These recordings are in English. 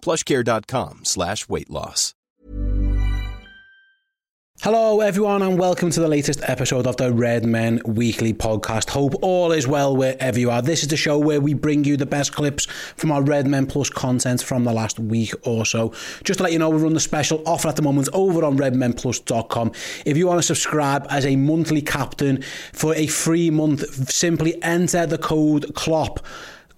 plushcare.com slash weight loss. Hello, everyone, and welcome to the latest episode of the Redmen Weekly podcast. Hope all is well wherever you are. This is the show where we bring you the best clips from our Redmen Plus content from the last week or so. Just to let you know, we run the special offer at the moment over on redmenplus.com. If you want to subscribe as a monthly captain for a free month, simply enter the code KLOPP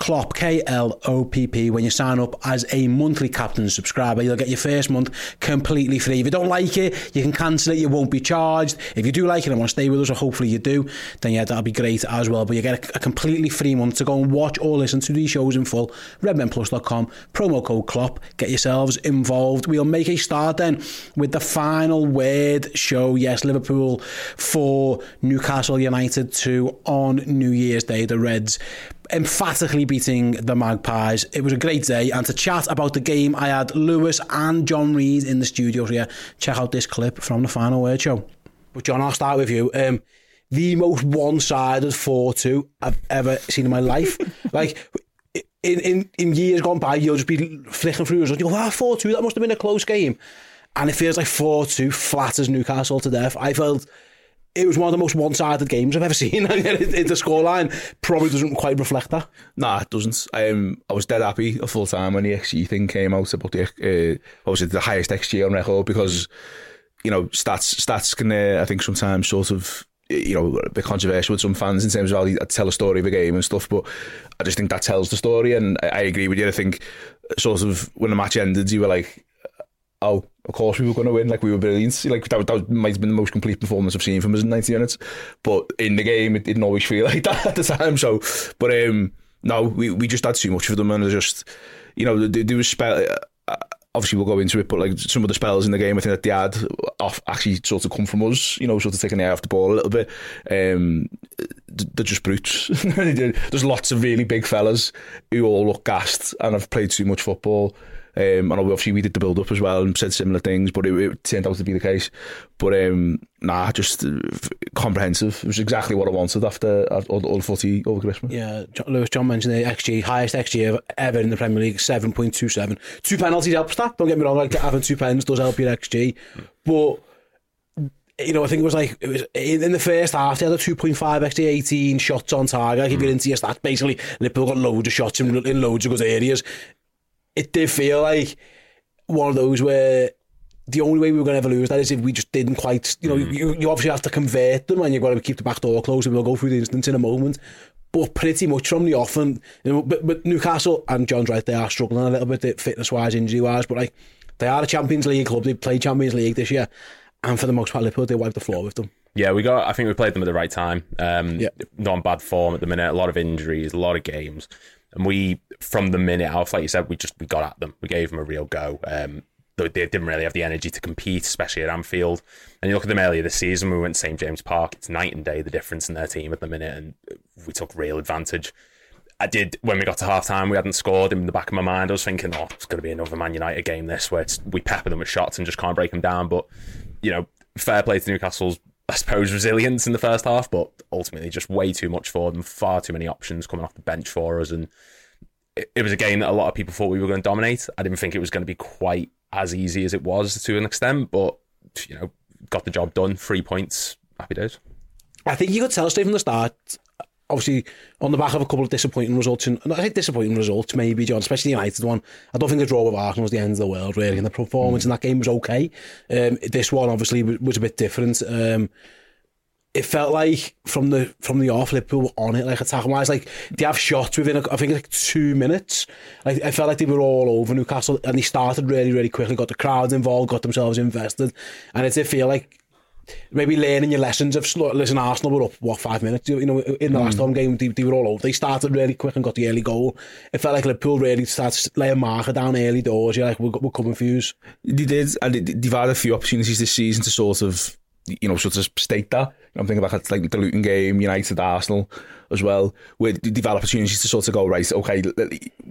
Klopp, K L O P P, when you sign up as a monthly captain subscriber. You'll get your first month completely free. If you don't like it, you can cancel it, you won't be charged. If you do like it and want to stay with us, or hopefully you do, then yeah, that'll be great as well. But you get a, a completely free month to go and watch or listen to these shows in full. Redmenplus.com, promo code KLOPP, get yourselves involved. We'll make a start then with the final word show. Yes, Liverpool for Newcastle United 2 on New Year's Day. The Reds emphatically beating the Magpies. It was a great day, and to chat about the game, I had Lewis and Jon Reed in the studio here. Check out this clip from the final word show. But Jon, I'll start with you. Um, the most one-sided 4-2 I've ever seen in my life. like in, in in years gone by, you'll just be flicking through and you go, "Ah, 4-2, that must have been a close game." And it feels like 4-2 flatters Newcastle to death. I felt it was one of the most one-sided games I've ever seen. and the scoreline probably doesn't quite reflect that. Nah, it doesn't. Um, I was dead happy a full time when the XG thing came out about the uh, obviously the highest XG on record because you know stats stats can uh, I think sometimes sort of you know a bit controversial with some fans in terms of how they tell a story of a game and stuff. But I just think that tells the story, and I, I agree with you. I think sort of when the match ended, you were like oh, of course we were going to win, like we were brilliant. Like that, that might have been the most complete performance I've seen from us in 90 minutes, but in the game it didn't always feel like that at the time. So, but um, no, we, we just had too much of them and just, you know, there, there was spell. Uh, uh, obviously we'll go into it, but like some of the spells in the game, I think that they had off, actually sort of come from us, you know, sort of taking the eye off the ball a little bit. Um, they're just brutes. There's lots of really big fellas who all look gassed and have played too much football Um, and obviously we did the build up as well and said similar things, but it, it turned out to be the case. But um, nah, just uh, comprehensive. It was exactly what I wanted after, all, all the footy over Christmas. Yeah, Jon, Lewis Jon mentioned the XG, highest XG ever in the Premier League, 7.27. Two penalties helps that, don't get me wrong, like having two pens does help your XG. But you know, I think it was like it was in the first half. They had a two point five XG, eighteen shots on target. Like if you're into your stats, basically Liverpool got loads of shots in, in loads of good areas it did feel like one of those where the only way we were going to ever lose that is if we just didn't quite, you know, mm. you, you obviously have to convert them and you've got to keep the back door closed and we'll go through the instance in a moment. But pretty much from the off, and you know, but, but Newcastle and Jon's right, they are struggling a little bit fitness wise, injury wise, but like they are a Champions League club, they played Champions League this year, and for the most part, Liverpool, they wiped the floor with them. Yeah, we got. I think we played them at the right time. Um, yeah. Not in bad form at the minute. A lot of injuries, a lot of games. And we, from the minute off, like you said, we just we got at them. We gave them a real go. Um, they didn't really have the energy to compete, especially at Anfield. And you look at them earlier this season, we went to St James Park. It's night and day the difference in their team at the minute, and we took real advantage. I did when we got to half time. We hadn't scored in the back of my mind. I was thinking, oh, it's going to be another Man United game. This where we pepper them with shots and just can't break them down. But you know, fair play to Newcastle's I suppose, resilience in the first half, but ultimately just way too much for them. Far too many options coming off the bench for us. And it, it was a game that a lot of people thought we were going to dominate. I didn't think it was going to be quite as easy as it was to an extent, but, you know, got the job done. Three points. Happy days. I think you could tell straight from the start obviously on the back of a couple of disappointing results, and I think disappointing results maybe, Jon, especially the United one. I don't think the draw with Arsenal was the end of the world really, and the performance mm. in that game was okay. Um, this one obviously was a bit different. Um, it felt like from the from the off Liverpool were on it like attacking wise like they have shots within I think like two minutes like I felt like they were all over Newcastle and they started really really quickly got the crowds involved got themselves invested and it did feel like maybe learning your lessons. Of listen Arsenal were up what five minutes you know in the mm. last home game they, they were all over they started really quick and got the early goal. It felt like Liverpool really started laying marker down early doors. You're like we're, we're coming for you they did and they've had a few opportunities this season to sort of you know, sort of state that. I'm thinking about like the Luton game, United, Arsenal as well, where they develop opportunities to sort of go, right, okay,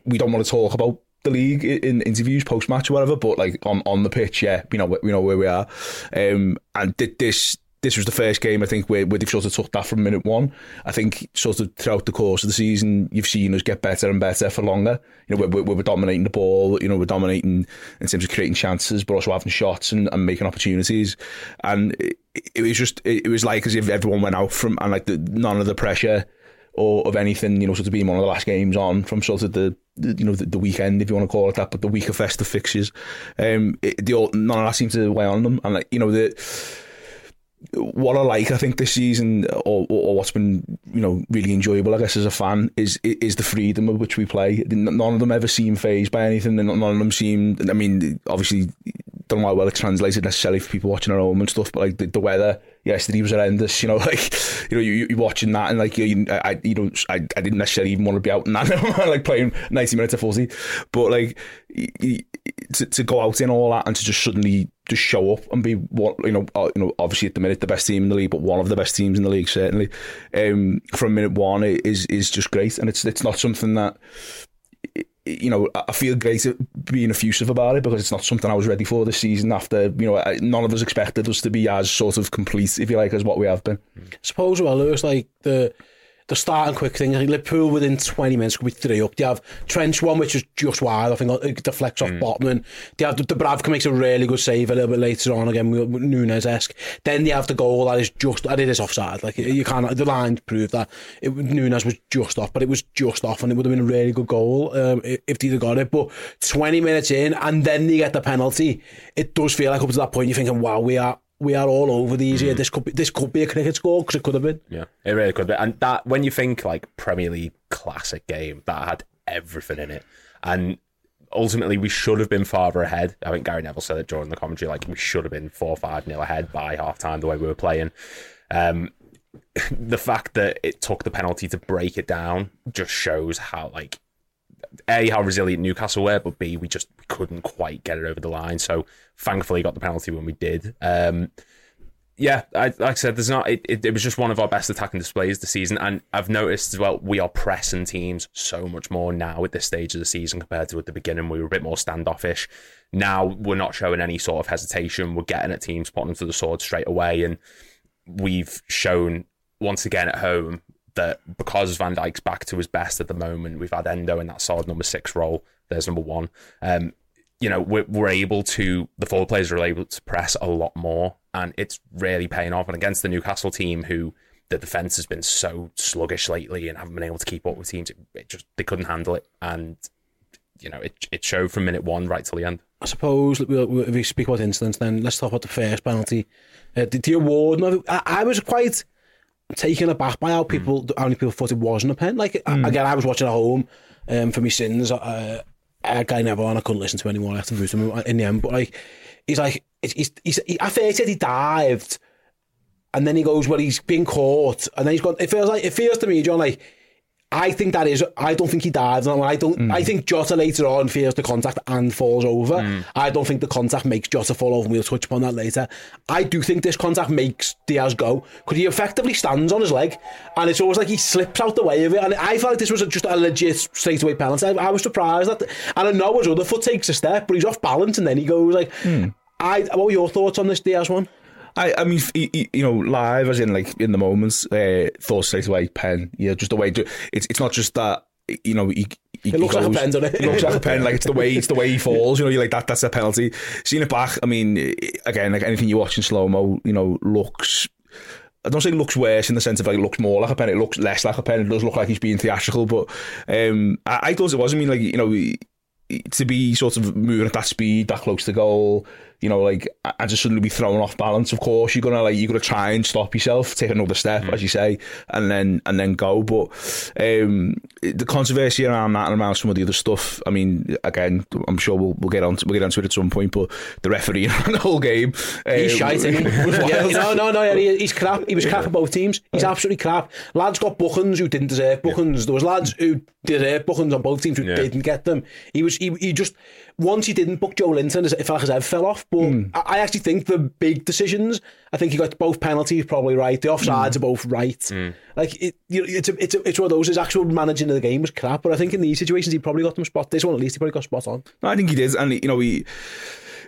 we don't want to talk about the league in interviews post match or whatever, but like on, on the pitch, yeah, we know we know where we are. Um, and this this was the first game I think where, where they've sort of took that from minute one. I think sort of throughout the course of the season, you've seen us get better and better for longer. You know, we're, we're dominating the ball. You know, we're dominating in terms of creating chances, but also having shots and, and making opportunities. And it, it was just it, it was like as if everyone went out from and like the, none of the pressure or of anything, you know, sort of being one of the last games on from sort of the you know the, the, weekend, if you want to call it that, but the week of festive fixtures. Um, it, the all, none of that seemed to weigh on them, and like you know the what I like, I think this season, or, or, what's been you know really enjoyable, I guess, as a fan, is is the freedom of which we play. None of them ever seem phased by anything. None of them seem. I mean, obviously, don't know how well it's translated necessarily for people watching at home and stuff, but like the, the weather yesterday was horrendous. You know, like you know, you, you're watching that and like you, I, you know, I, I didn't necessarily even want to be out in that, like playing 90 minutes of footy, but like to, to go out in all that and to just suddenly just show up and be what you know, uh, you know, obviously at the minute the best team in the league, but one of the best teams in the league certainly. Um, from minute one is is just great, and it's it's not something that you know, I feel great at being effusive about it because it's not something I was ready for this season. After you know, none of us expected us to be as sort of complete, if you like, as what we have been. Suppose well, it was like the the starting quick thing. I think Liverpool within 20 minutes could be three up. They have Trent one, which is just wild. I think it deflects off mm. Botman. They have the, Dubravka makes a really good save a little bit later on again, Nunez esque. Then they have the goal that is just, that it is offside. Like you can't, the line proved that it, Nunez was just off, but it was just off and it would have been a really good goal um, if they'd have got it. But 20 minutes in and then they get the penalty, it does feel like up to that point you're thinking, wow, we are we are all over these. Yeah, mm. this could be this could be a cricket score because it could have been. Yeah, it really could be. And that when you think like Premier League classic game that had everything in it, and ultimately we should have been farther ahead. I think Gary Neville said it during the commentary, like we should have been four or five nil ahead by half time the way we were playing. Um, the fact that it took the penalty to break it down just shows how like a how resilient Newcastle were, but b we just couldn't quite get it over the line. So thankfully, got the penalty when we did. Um, yeah, I, like I said, there's not. It, it, it, was just one of our best attacking displays this season, and I've noticed as well we are pressing teams so much more now at this stage of the season compared to at the beginning. We were a bit more standoffish. Now we're not showing any sort of hesitation. We're getting at teams, putting them to the sword straight away, and we've shown once again at home that because Van Dijk's back to his best at the moment, we've had Endo in that solid number six role. There's number one. Um, you know, we're, we're able to, the forward players are able to press a lot more, and it's really paying off. And against the Newcastle team, who the defense has been so sluggish lately and haven't been able to keep up with teams, it, it just, they couldn't handle it. And, you know, it, it showed from minute one right till the end. I suppose if we speak about incidents, then let's talk about the first penalty. Uh, the, the award, I, I was quite taken aback by how people, mm. how many people thought it wasn't a pen. Like mm. again, I was watching at home um, for my sins. Uh, Gary Neville on. I couldn't listen to anyone. Boot him in the end. But like, he's like, he's, he's, he, I first said he dived, and then he goes, well, he's been caught, and then he's gone. It feels like it feels to me, Jon, like I think that is. I don't think he dives. I don't. Mm. I think Jota later on fears the contact and falls over. Mm. I don't think the contact makes Jota fall over. We'll touch upon that later. I do think this contact makes Diaz go because he effectively stands on his leg, and it's almost like he slips out the way of it. And I felt like this was a, just a legit straightaway penalty. I, I was surprised that, and I know his other foot takes a step, but he's off balance, and then he goes like. Mm. I. What were your thoughts on this Diaz one? I, I mean, you know, live as in like in the moments, uh, thought straight away, pen. Yeah, just the way to, it's it's not just that. You know, he, he it looks goes, like a pen, doesn't it? It looks like a pen. Like it's the way it's the way he falls. You know, you're like that. That's a penalty. Seeing it back, I mean, again, like anything you watch in slow mo, you know, looks I don't say looks worse in the sense of like it looks more like a pen. It looks less like a pen. It does look like he's being theatrical, but um, I, I thought it was. I mean, like you know, to be sort of moving at that speed, that close to goal, you know, like and just suddenly be thrown off balance. Of course, you're gonna like you're gonna try and stop yourself, take another step, mm. as you say, and then and then go. But um, the controversy around that and around some of the other stuff. I mean, again, I'm sure we'll we'll get on to, we'll get onto it at some point. But the referee around the whole game, he's um, shite. yeah, no, no, no. He's crap. He was crap for both teams. He's absolutely crap. Lads got bookings who didn't deserve bookings. There was lads who deserved bookings on both teams who yeah. didn't get them. He was he, he just once he didn't book Joelinton, it felt like his head fell off. But mm. I actually think the big decisions, I think he got both penalties probably right. The offsides mm. are both right. Mm. Like it, you know, it's a, it's a, it's one of those. His actual managing of the game was crap. But I think in these situations, he probably got them spot. This one at least, he probably got spot on. No, I think he did, and you know, he.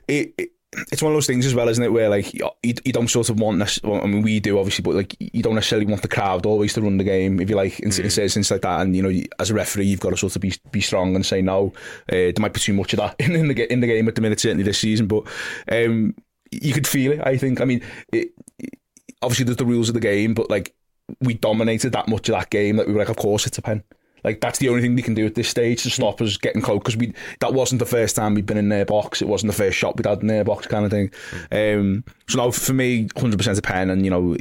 It, it, it's one of those things as well, isn't it? Where like you, you don't sort of want this. Well, I mean, we do obviously, but like you don't necessarily want the crowd always to run the game, if you like, in, mm. in things like that. And you know, as a referee, you've got to sort of be be strong and say no. Uh, there might be too much of that in, in the in the game at the minute, certainly this season. But um, you could feel it. I think. I mean, it, obviously there's the rules of the game, but like we dominated that much of that game that we were like, of course it's a pen. Like that's the only thing they can do at this stage to stop us getting close because we that wasn't the first time we'd been in their box. It wasn't the first shot we'd had in their box kind of thing. Um, so now for me, hundred percent a pen, and you know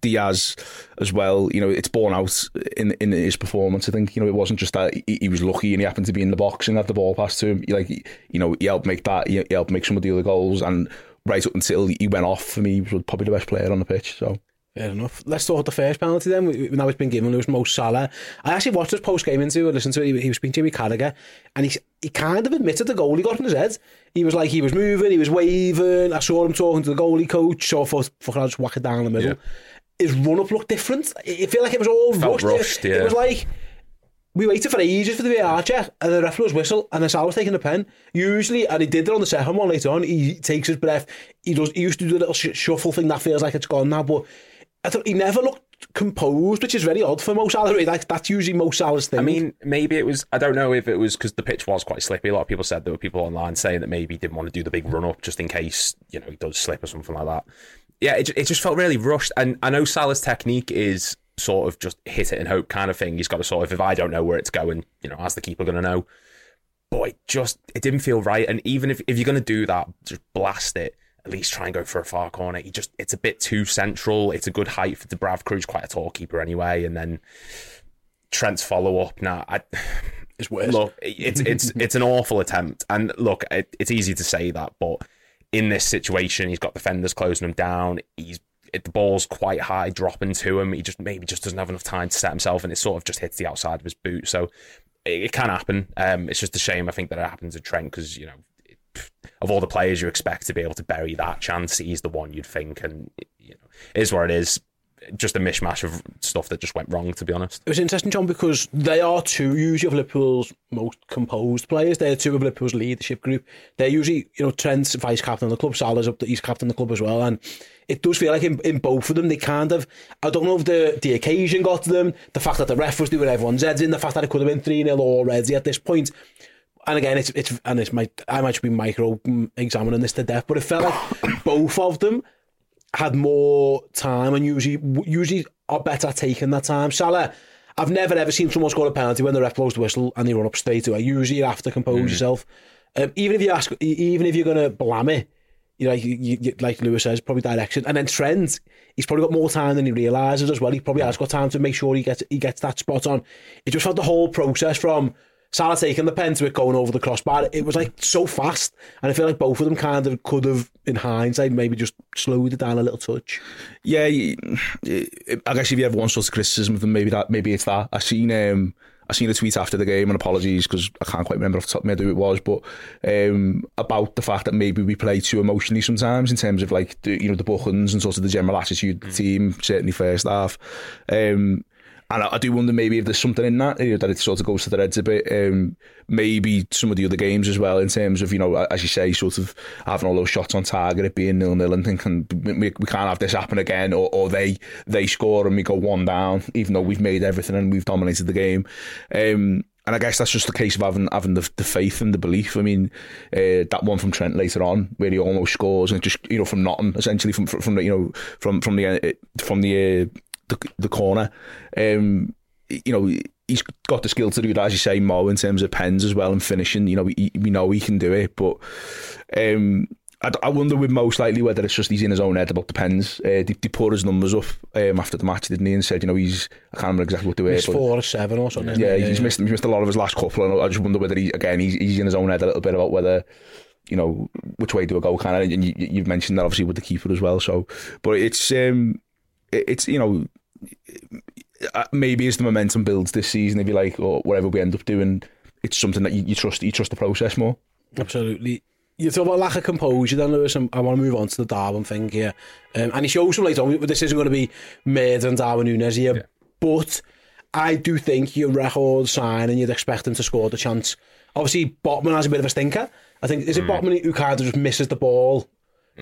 Diaz as well. You know it's borne out in in his performance. I think you know it wasn't just that he, he was lucky and he happened to be in the box and had the ball passed to him. Like you know he helped make that. He, he helped make some of the other goals and right up until he went off for me, he was probably the best player on the pitch. So. Fair enough. Let's talk about the first penalty then. Now it's been given. It was Mo Salah. I actually watched his post game interview. it, listened to it. He, he was speaking to Jamie Carragher, and he he kind of admitted the goal he got in his head. He was like he was moving, he was waving. I saw him talking to the goalie coach. So I thought, fucking, I'll just whack it down the middle. Yeah. His run up looked different. It felt like it was all Felt rushed. rushed yeah. It was like we waited for ages for the VAR check, and the ref was whistle, and then was taking the pen. Usually, and he did it on the second one later on. He takes his breath. He does. He used to do the little sh- shuffle thing that feels like it's gone now, but I thought he never looked composed, which is very odd for Mo Salah. Like that's usually Mo Salah's thing. I mean, maybe it was. I don't know if it was because the pitch was quite slippy. A lot of people said there were people online saying that maybe he didn't want to do the big run up just in case you know he does slip or something like that. Yeah, it, it just felt really rushed. And I know Salah's technique is sort of just hit it and hope kind of thing. He's got to sort of, if I don't know where it's going, you know, as the keeper going to know. But it just, it didn't feel right. And even if, if you're going to do that, just blast it. At least try and go for a far corner. He just, it's a bit too central. It's a good height for Dubravka, who's quite a tall keeper anyway. And then Trent's follow up. Now, I, it's worse. Look, it's it's it's an awful attempt. And look, it, it's easy to say that, but in this situation, he's got defenders closing him down. He's it, the ball's quite high, dropping to him. He just maybe just doesn't have enough time to set himself, and it sort of just hits the outside of his boot. So it, it can happen. Um, it's just a shame, I think, that it happens to Trent because you know, of all the players you expect to be able to bury that chance, he's the one you'd think, and you know, is where it is just a mishmash of stuff that just went wrong, to be honest. It was interesting, Jon, because they are two usually of Liverpool's most composed players. They're two of Liverpool's leadership group. They're usually, you know, Trent's vice captain of the club, Salah's up, that he's captain of the club as well, and it does feel like in, in both of them they kind of I don't know if the the occasion got to them, the fact that the ref was doing everyone's heads in, the fact that it could have been three 0 already at this point. And again, it's it's and it's my I might be micro examining this to death, but it felt like both of them had more time and usually usually are better taking that time. Salah, I've never ever seen someone score a penalty when the ref blows the whistle and they run up straight away. Usually you have to compose mm. yourself. Um, even if you ask, even if you're going to blam it, you know, you, you, like Lewis says, probably direction. And then Trent, he's probably got more time than he realises as well. He probably has got time to make sure he gets he gets that spot on. It just felt the whole process from Salah taking the pen to it going over the crossbar. It was like so fast, and I feel like both of them kind of could have, in hindsight, maybe just slowed it down a little touch. Yeah, I guess if you have one sort of criticism of them, maybe that maybe it's that. I seen um, I seen a tweet after the game, and apologies because I can't quite remember off the top of my head who it was, but um, about the fact that maybe we play too emotionally sometimes in terms of like the, you know the bookings and sort of the general attitude of the team, certainly first half. Um, and I, I, do wonder maybe if there's something in that, you know, that it sort of goes to the Reds a bit. Um, maybe some of the other games as well, in terms of, you know, as you say, sort of having all those shots on target, it being nil nil and thinking we, we can't have this happen again, or, or they they score and we go one down, even though we've made everything and we've dominated the game. Um, and I guess that's just the case of having having the, the faith and the belief. I mean, uh, that one from Trent later on, where he almost scores and just you know from nothing, essentially from from, from the you know from from the from the, uh, the the corner. Um, you know, he's got the skill to do that, as you say, Mo, in terms of pens as well and finishing. You know, we, we know he can do it, but um, I, I wonder with most likely whether it's just he's in his own head about the pens. Uh, they, they put his numbers up um, after the match, didn't he? And said, you know, he's I can't remember exactly what they were. Missed but- four or seven or something. yeah, he's missed he's missed a lot of his last couple, and I just wonder whether he again he's, he's in his own head a little bit about whether you know which way do I go, kind of. And you, you've mentioned that obviously with the keeper as well. So, but it's um, it- it's you know maybe as the momentum builds this season, if you like, or whatever we end up doing, it's something that you, you trust. You trust the process more. Absolutely. You talk about lack of composure then, Lewis, and I want to move on to the Darwin thing here. Um, and he shows some later on, but this isn't going to be murder and Darwin Nunez here. But I do think your record sign and you'd expect him to score the chance. Obviously, Botman has a bit of a stinker. I think, is it Botman who kind of just misses the ball?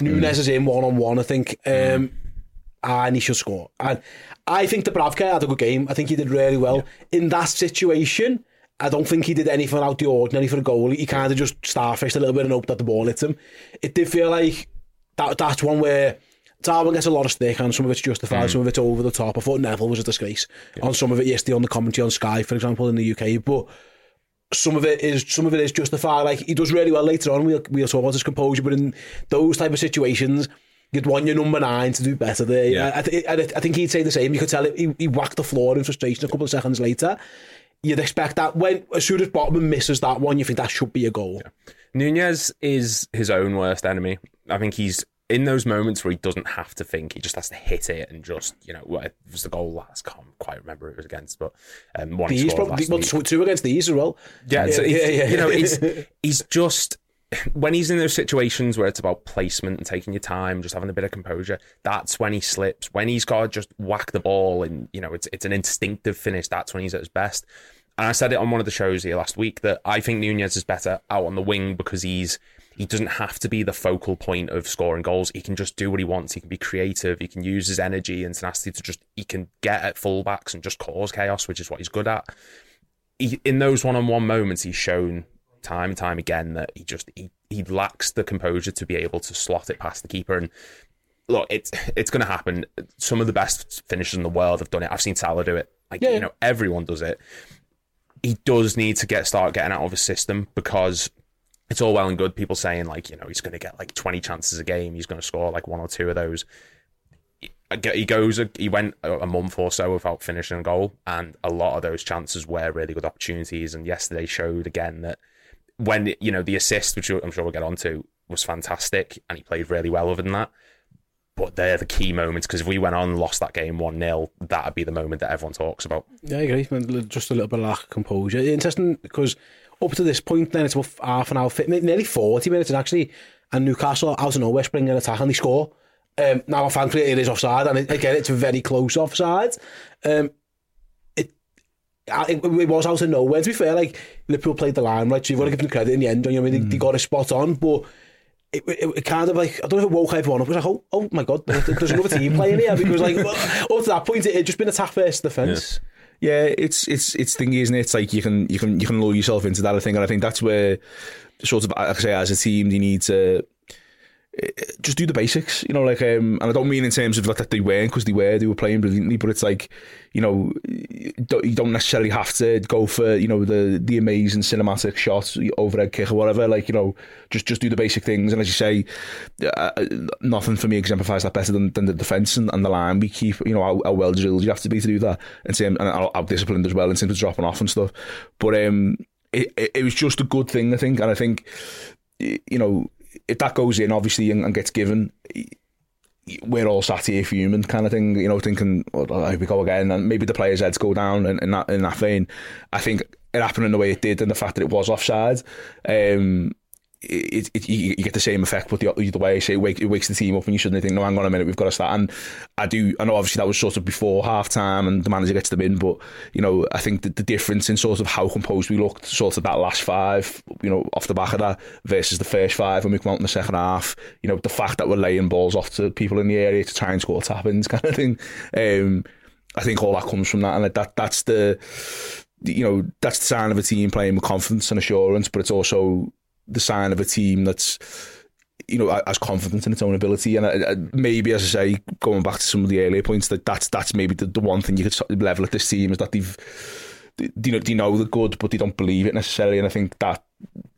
Nunez is in one on one, I think. Um, and he should score. And I think Dubravka had a good game. I think he did really well. In that situation, I don't think he did anything out the ordinary for a goal. He kind of just starfished a little bit and hoped that the ball hit him. It did feel like that that's one where Darwin gets a lot of stick and some of it's justified, mm. some of it's over the top. I thought Neville was a disgrace on some of it yesterday on the commentary on Sky, for example, in the UK. But some of it is some of it is justified. Like he does really well later on. We'll we'll talk about his composure, but in those type of situations, you'd want your number nine to do better there. Yeah. I, I, th- I, I think he'd say the same. You could tell he, he whacked the floor in frustration a couple of seconds later. You'd expect that when as soon as Botman misses that one, you think that should be a goal. Nunez is his own worst enemy. I think he's in those moments where he doesn't have to think; he just has to hit it and just you know. What was the goal last? Can't quite remember who it was against, but um, one probably well, two, against these as well. Yeah, so yeah, yeah, you know, he's he's just when he's in those situations where it's about placement and taking your time, just having a bit of composure. That's when he slips. When he's got to just whack the ball and you know it's it's an instinctive finish. That's when he's at his best. And I said it on one of the shows here last week that I think Nunez is better out on the wing because he's he doesn't have to be the focal point of scoring goals. He can just do what he wants. He can be creative. He can use his energy and tenacity to just he can get at fullbacks and just cause chaos, which is what he's good at he, in those one-on-one moments, he's shown time and time again that he just he, he lacks the composure to be able to slot it past the keeper. And look, it's it's going to happen. Some of the best finishers in the world have done it. I've seen Salah do it. Like Yeah. you know, everyone does it. He does need to get start getting out of his system because it's all well and good people saying like you know he's going to get like 20 chances a game he's going to score like one or two of those he goes he went a month or so without finishing a goal and a lot of those chances were really good opportunities and yesterday showed again that when you know the assist which i'm sure we'll get onto was fantastic and he played really well other than that but they're the key moments because if we went on and lost that game 1-0 that'd be the moment that everyone talks about Yeah, I agree. Just a little bit of lack of composure. Interesting because up to this point, then it's about half an hour, nearly 40 minutes, actually, and Newcastle out of nowhere spring an attack and they score. Um, now, thankfully, it is offside, and again, it's very close offside. Um, it, it was out of nowhere, to be fair, like, Liverpool played the line right so you've got to give them credit in the end, you know what I mean, mm. they, they hmm. got it spot on, but it, it, it kind of like, I don't know if it woke everyone up, it was like, oh, oh my god, there's another team playing here, because like, up to that point, it had just been attack first defence. Yeah. Yeah, it's it's it's thingy, isn't it? It's like you can you can you can lure yourself into that I think, and I think that's where sort of like I say as a team you need to just do the basics. You know, like um, and I don't mean in terms of like that they weren't because they were they were playing brilliantly, but it's like you know you don't, necessarily have to go for you know the the amazing cinematic shot, overhead kick or whatever. Like you know, just just do the basic things. And as you say, uh, nothing for me exemplifies that better than, than the defence and, and the line we keep. You know how, how well drilled you have to be to do that, and term, and how, how disciplined as well in terms of dropping off and stuff. But um, it, it, it was just a good thing, I think, and I think you know if that goes in obviously and, and gets given. We're all sat here fuming, kind of thing, you know, thinking, oh, here we go again, and maybe the players' heads go down and in that in that vein. I think it happened in the way it did, and the fact that it was offside, um, it, it, you you get the same effect, but the other way. Say it, wake, it wakes the team up, and you suddenly think, "No, hang on a minute, we've got to start." And I do. I know obviously that was sort of before half time, and the manager gets them in. But you know, I think that the difference in sort of how composed we looked, sort of that last five, you know, off the back of that versus the first five when we come out in the second half. You know, the fact that we're laying balls off to people in the area to try and score tap ins, kind of thing. Um, I think all that comes from that, and that that's the you know, that's the sign of a team playing with confidence and assurance, but it's also the sign of a team that's you know, as confident in its own ability. And uh, uh, maybe, as I say, going back to some of the earlier points, that that's that's maybe the, the one thing you could level at this team is that they've they, you know they know the good, but they don't believe it necessarily. And I think that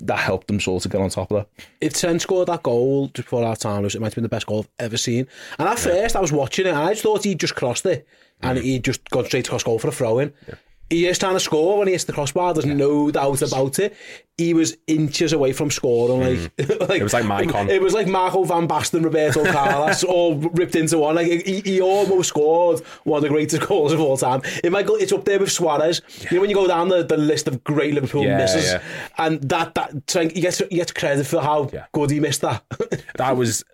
that helped them sort of get on top of that. If Trent scored that goal just before our time, it might have been the best goal I've ever seen. And at yeah. first, I was watching it, and I just thought he just crossed it, and yeah. he just gone straight across goal for a throw in. Yeah. He is trying to score when he hits the crossbar. There's yeah. no doubt about it. He was inches away from scoring. Like, mm. like it was like Maicon. It was like Marco van Basten, Roberto Carlos, all ripped into one. Like he, he almost scored one of the greatest goals of all time. It might go. It's up there with Suarez. Yeah. You know when you go down the, the list of great Liverpool yeah, misses, and that that he gets he gets credit for how good he missed that. that was.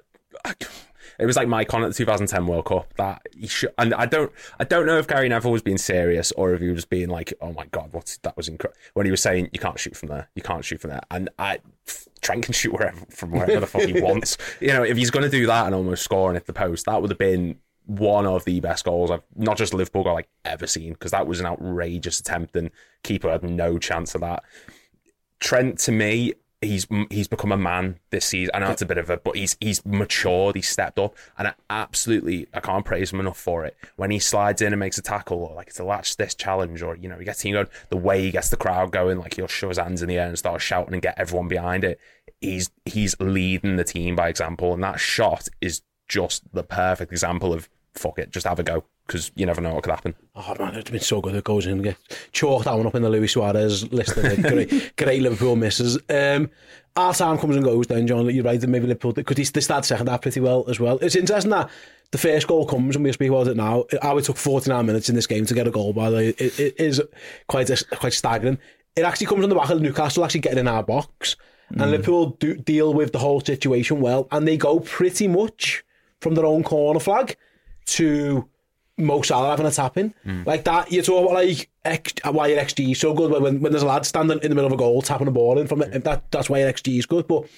It was like Maicon at the 2010 World Cup. That he should, and I don't, I don't know if Gary Neville was being serious or if he was being like, "Oh my god, what's that was incredible." When he was saying, "You can't shoot from there, you can't shoot from there," and I, Trent can shoot wherever from wherever the fuck he wants. You know, if he's going to do that and almost score and hit the post, that would have been one of the best goals I've not just Liverpool goal like ever seen because that was an outrageous attempt and keeper had no chance of that. Trent to me he's he's become a man this season. I know it's a bit of a, but he's he's matured. He's stepped up, and I absolutely I can't praise him enough for it. When he slides in and makes a tackle, or like it's a latch this challenge, or you know he gets team going, the way he gets the crowd going, like he'll show his hands in the air and start shouting and get everyone behind it. He's he's leading the team by example, and that shot is just the perfect example of fuck it, just have a go because you never know what could happen. Oh man, it's been so good. It goes in, get chalked that one up in the Luis Suarez list of great, great Liverpool misses. Um, our time comes and goes. Then Jon, you're right. Maybe Liverpool because they start second half pretty well as well. It's interesting that the first goal comes, and we speak about it now. How it took 49 minutes in this game to get a goal. By the way, it, it is quite a, quite staggering. It actually comes on the back of Newcastle actually getting in our box, mm. and Liverpool do deal with the whole situation well, and they go pretty much from their own corner flag to Mo Salah having a tap in. Mm. Like that, you talk about like X, why your XG is so good when, when there's a lad standing in the middle of a goal tapping the ball in from it. That, that's why your XG is good. But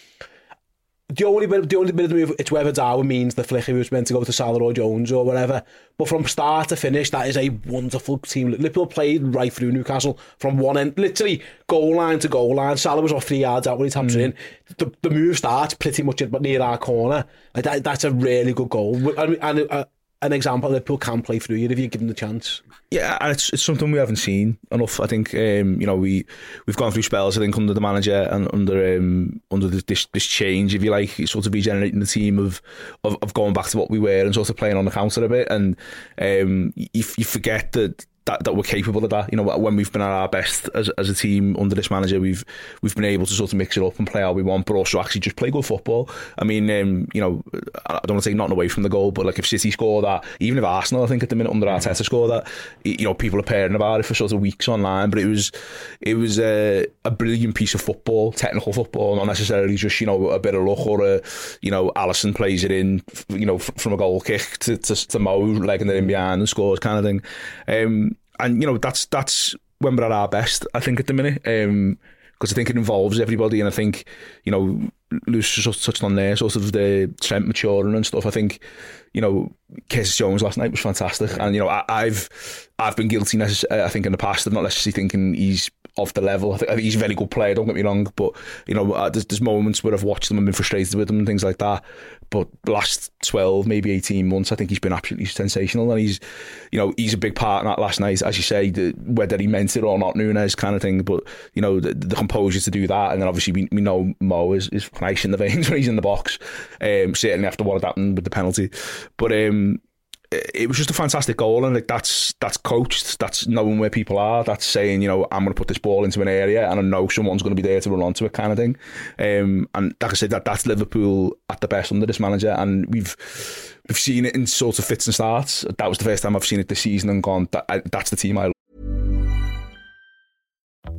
the only bit, the only bit of the move, it's whether Darwin means the flicker was meant to go to Salah or Jones or whatever. But from start to finish, that is a wonderful team. Liverpool played right through Newcastle from one end, literally goal line to goal line. Salah was off three yards out when he taps mm. it in. The, the move starts pretty much near our corner. Like that, that's a really good goal. And, and uh, an example people can play through you if you give them the chance. Yeah, and it's it's something we haven't seen enough. I think um, you know we we've gone through spells. I think under the manager and under um, under this this change, if you like, sort of regenerating the team of, of, of going back to what we were and sort of playing on the counter a bit. And um, you, you forget that that, that we're capable of that. You know, when we've been at our best as, as a team under this manager, we've we've been able to sort of mix it up and play how we want, but also actually just play good football. I mean, um, you know, I don't want to say nothing away from the goal, but like if City score that, even if Arsenal, I think at the minute under Arteta score that, you know, people are pairing about it for sort of weeks online. But it was it was a, a brilliant piece of football, technical football, not necessarily just you know a bit of luck or a you know Alisson plays it in, you know, from a goal kick to to, to Mo legging it in behind and scores kind of thing. Um, and you know that's that's when we're at our best. I think at the minute. Um, because I think it involves everybody, and I think you know, Lewis just touched on there, sort of the Trent maturing and stuff. I think you know, Curtis Jones last night was fantastic, and you know, I, have I've been guilty. I think in the past of not necessarily thinking he's of the level. I think, he's a very good player. Don't get me wrong, but you know, uh, there's, there's moments where I've watched him and been frustrated with him and things like that. But last twelve, maybe eighteen months, I think he's been absolutely sensational, and he's, you know, he's a big part in that last night, as you say, the, whether he meant it or not, Nunez kind of thing. But you know, the, the composure to do that, and then obviously we, we know Mo is, is nice in the veins when he's in the box. Um, certainly after what had happened with the penalty, but um, it was just a fantastic goal, and like that's that's coached. That's knowing where people are. That's saying, you know, I'm going to put this ball into an area, and I know someone's going to be there to run onto it, kind of thing. Um, and like I said, that that's Liverpool at the best under this manager, and we've we've seen it in sort of fits and starts. That was the first time I've seen it this season, and gone, that, that's the team I.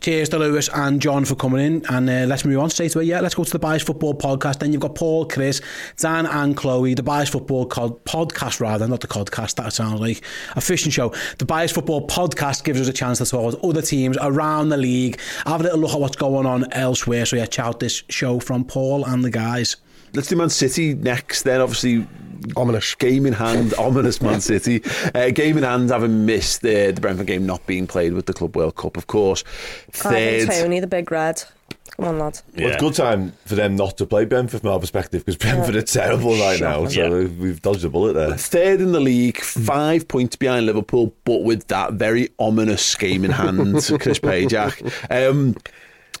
Cheers to Lewis and Jon for coming in. And uh, let's move on straight away. Yeah, let's go to the Bias Football podcast. Then you've got Paul, Chris, Dan, and Chloe. The Bias Football cod- podcast, rather, not the podcast. That sounds like a fishing show. The Bias Football podcast gives us a chance to talk with other teams around the league, have a little look at what's going on elsewhere. So, yeah, check out this show from Paul and the guys. Let's do Man City next. Then, obviously, ominous game in hand, ominous Man City. Uh, game in hand, having missed the, the Brentford game not being played with the Club World Cup, of course. Ivan Toney, the big red. Come on, lad. Well, it's a good time for them not to play Brentford from our perspective because Brentford are terrible right now. So we've dodged a bullet there. Third in the league, five points behind Liverpool, but with that very ominous game in hand, Chris Pajak. Um,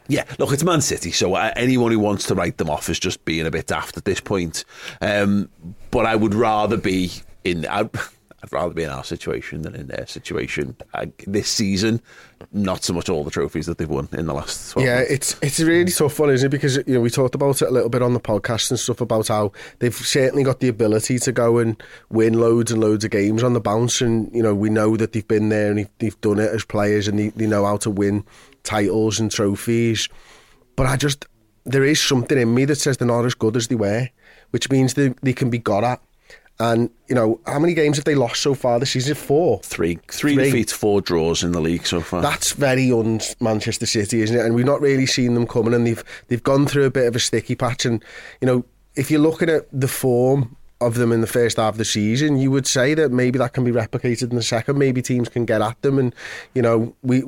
yeah, look, it's Man City, so anyone who wants to write them off is just being a bit daft at this point. Um, but I would rather be in. I'd, I'd rather be in our situation than in their situation uh, this season. Not so much all the trophies that they've won in the last. 12 Yeah, months. it's it's a really tough one, isn't it? Because you know we talked about it a little bit on the podcast and stuff about how they've certainly got the ability to go and win loads and loads of games on the bounce, and you know we know that they've been there and they've, they've done it as players, and they, they know how to win titles and trophies. But I just there is something in me that says they're not as good as they were, which means they they can be got at. And you know how many games have they lost so far this season? Four, three, three defeats, four draws in the league so far. That's very un Manchester City, isn't it? And we've not really seen them coming, and they've they've gone through a bit of a sticky patch. And you know, if you're looking at the form of them in the first half of the season, you would say that maybe that can be replicated in the second. Maybe teams can get at them, and you know, we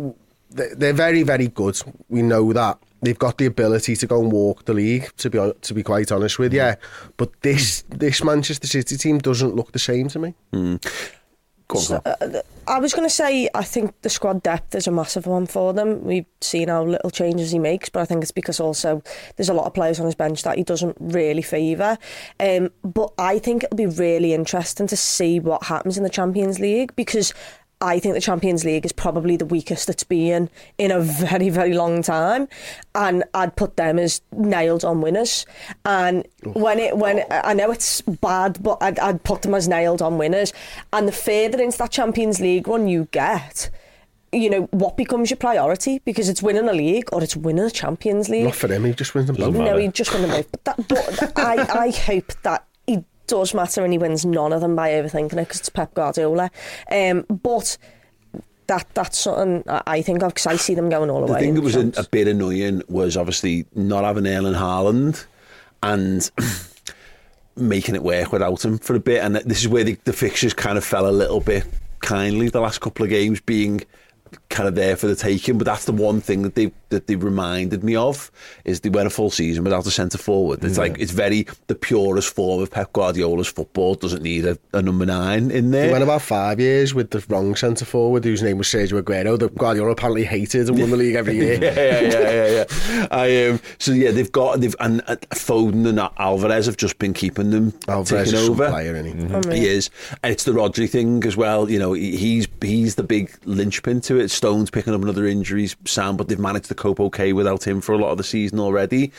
they're very very good. We know that they've got the ability to go and walk the league. To be to be quite honest with you, but this this Manchester City team doesn't look the same to me. Mm. So, uh, I was going to say, I think the squad depth is a massive one for them. We've seen how little changes he makes, but I think it's because also there's a lot of players on his bench that he doesn't really favour. Um, but I think it'll be really interesting to see what happens in the Champions League because I think the Champions League is probably the weakest it's been in a very, very long time, and I'd put them as nailed on winners. And when it when I know it's bad, but I'd, I'd put them as nailed on winners. And the further into that Champions League run you get, you know what becomes your priority because it's winning a league or it's winning a Champions League. Not for him, he just wins them both. No, he just win them both. But, that, but I, I hope that does matter and he wins none of them by overthinking it because it's Pep Guardiola. Um, but that that's something I think of because I see them going all the, the way. thing in that was a, a bit annoying was obviously not having Erling Haaland and making it work without him for a bit. And this is where the, the fixtures kind of fell a little bit kindly the last couple of games being kind of there for the taking. But that's the one thing that they that they reminded me of is they went a full season without a centre forward. It's Yeah. like it's very the purest form of Pep Guardiola's football. Doesn't need a, a number nine in there. He went about five years with the wrong centre forward, whose name was Sergio Aguero, that Guardiola apparently hated and won the league every year. yeah, yeah, yeah, yeah, yeah. I um, so yeah, they've got they've and uh, Foden and Alvarez have just been keeping them Alvarez some over. player, isn't he? Mm-hmm. He is, and it's the Rodri thing as well. You know, he- he's he's the big linchpin to it. Stones picking up another injuries, Sam, but they've managed to cope okay without him for a lot of the season already.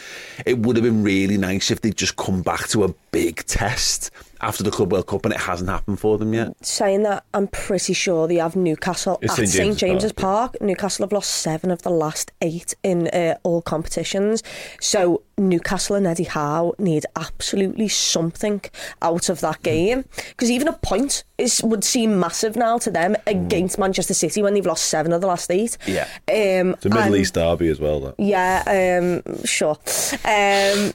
It would have been really nice if they'd just come back to a big test after the Club World Cup, and it hasn't happened for them yet. Saying that, I'm pretty sure they have Newcastle It's at St. James's James's Park. Newcastle have lost seven of the last eight in uh, all competitions. So Newcastle and Eddie Howe need absolutely something out of that game because even a point is would seem massive now to them against Manchester City when they've lost seven of the last eight. Yeah. Um, It's a Middle and- East derby as well. That. Yeah, um, sure. Um,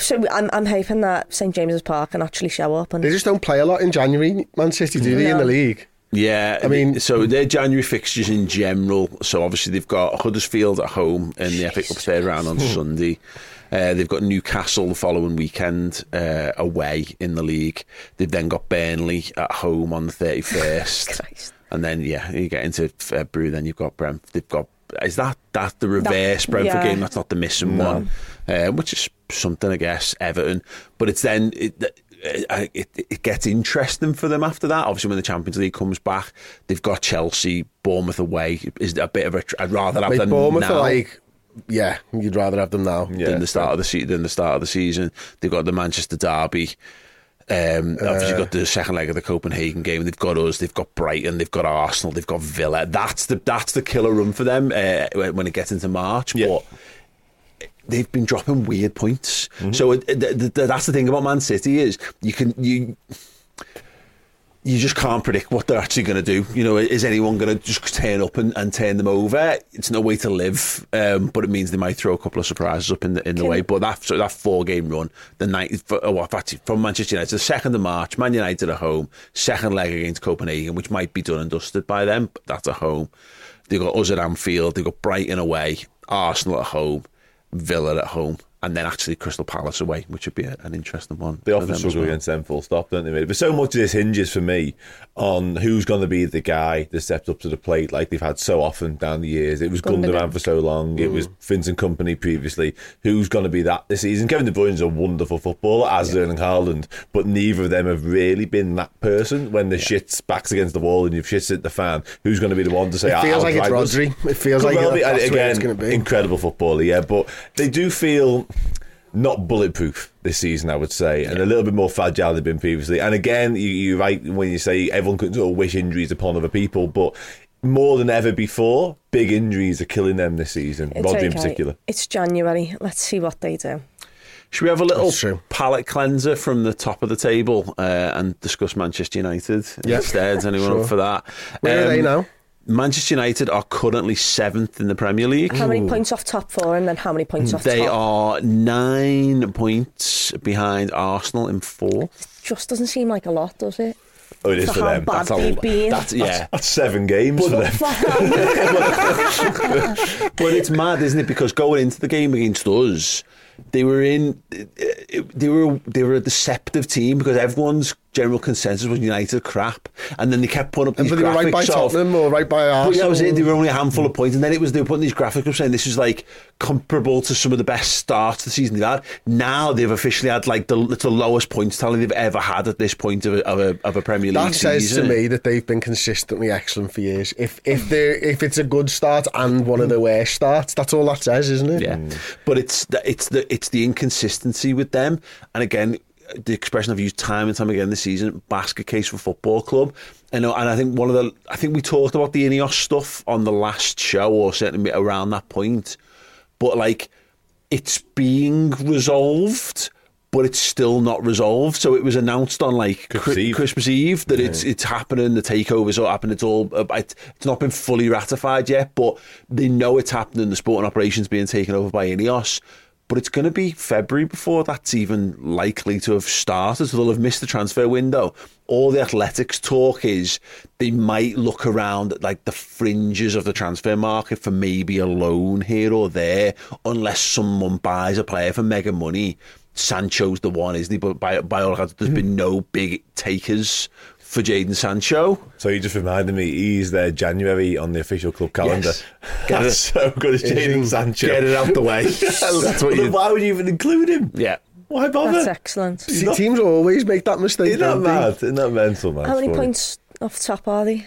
So I'm, I'm hoping that St James's Park can actually show up. And They just don't play a lot in January, Man City, do they, in the league? Yeah, I mean- so their January fixtures in general. So obviously they've got Huddersfield at home in the FA Cup third round on Sunday. Uh, they've got Newcastle the following weekend uh, away in the league. They've then got Burnley at home on the thirty first, and then yeah, you get into February. Then you've got Brent. They've got is that that the reverse Brentford yeah. game? That's not the missing No. one, uh, which is something I guess. Everton, but it's then it, it, it gets interesting for them after that. Obviously, when the Champions League comes back, they've got Chelsea, Bournemouth away. Is a bit of a. I'd rather have Like them Bournemouth now like, yeah, you'd rather have them now. than the start of the se- than the start of the season. They've got the Manchester derby. Um, obviously, Uh, got the second leg of the Copenhagen game. They've got us. They've got Brighton. They've got Arsenal. They've got Villa. That's the that's the killer run for them uh, when when it gets into March. But they've been dropping weird points. So it, th th th that's the thing about Man City is you can you you just can't predict what they're actually going to do. You know, is anyone going to just turn up and, and turn them over? It's no way to live, um, but it means they might throw a couple of surprises up in the in the Can- way. But that so that four game run, the night, for, oh, actually, from Manchester United, the second of March, Man United at home, second leg against Copenhagen, which might be done and dusted by them, but that's at home. They've got us at Anfield, they've got Brighton away, Arsenal at home, Villa at home, and then actually Crystal Palace away, which would be a, an interesting one. They for often them struggle well. against them full stop, don't they? Mate? But so much of this hinges for me on who's going to be the guy that steps up to the plate, like they've had so often down the years. It was Gundogan. Gundogan for so long. It was Vincent Kompany previously. Who's going to be that this season? Kevin De Bruyne's a wonderful footballer, as Erling Haaland, but neither of them have really been that person when the shit's backs against the wall and you've shit's at the fan. Who's going to be the one to say? It "Ah, feels I'll like it's drive? Rodri. It feels Could like well be, that's and where again, it's gonna be. incredible footballer, yeah, but they do feel not bulletproof this season, I would say, and a little bit more fragile than they've been previously. And again, you, you're right when you say everyone can sort of wish injuries upon other people, but more than ever before, big injuries are killing them this season, it's Rodri in particular. It's January. Let's see what they do. Should we have a little That's palate cleanser from the top of the table uh, and discuss Manchester United Yeah. instead? Anyone Sure. up for that? Where are they Um, now? Manchester United are currently seventh in the Premier League. How many points off top four and then how many points off They top? are nine points behind Arsenal in fourth. Just doesn't seem like a lot, does it? Oh, it is For for them. That's a they've That's, yeah. That's seven games for them. but it's mad, isn't it? Because going into the game against us, they were in, they were they were a deceptive team because everyone's general consensus was United crap, and then they kept putting up And these but they were right by graphics of- Tottenham or right by Arsenal. But yeah, was it. They were only a handful of points, and then it was they were putting these graphics up saying this is like comparable to some of the best starts to the season they've had. Now they've officially had like the, the lowest points tally they've ever had at this point of a, of a, of a Premier League That says to me that they've been consistently excellent for years. If if they if it's a good start and one of the worst starts, that's all that says, isn't it? Yeah, mm. but it's the, it's the it's the inconsistency with them, and again, the expression I've used time and time again this season: basket case for football club. And and I think one of the I think we talked about the Ineos stuff on the last show, or certainly around that point, but like it's being resolved. But it's still not resolved. So it was announced on like Christmas Chri- Eve. Christmas Eve that it's it's happening. The takeover's all happening. It's all uh, it's not been fully ratified yet, but they know it's happening. The sporting operations being taken over by Ineos, but it's going to be February before that's even likely to have started. So they'll have missed the transfer window. All the athletics talk is they might look around at like the fringes of the transfer market for maybe a loan here or there, unless someone buys a player for mega money. Sancho's the one, isn't he? But by, by all accounts, there's mm-hmm. been no big takers for Jadon Sancho. So you just reminded me, he's there January on the official club calendar. Yes. Get That's it- so good as Jadon Sancho. Get it out the way. That's what But you. Why would you even include him? Yeah. Why bother? That's excellent. See, teams always make that mistake. Isn't that mad? Isn't that mental, man? How many It's funny. points off top are they?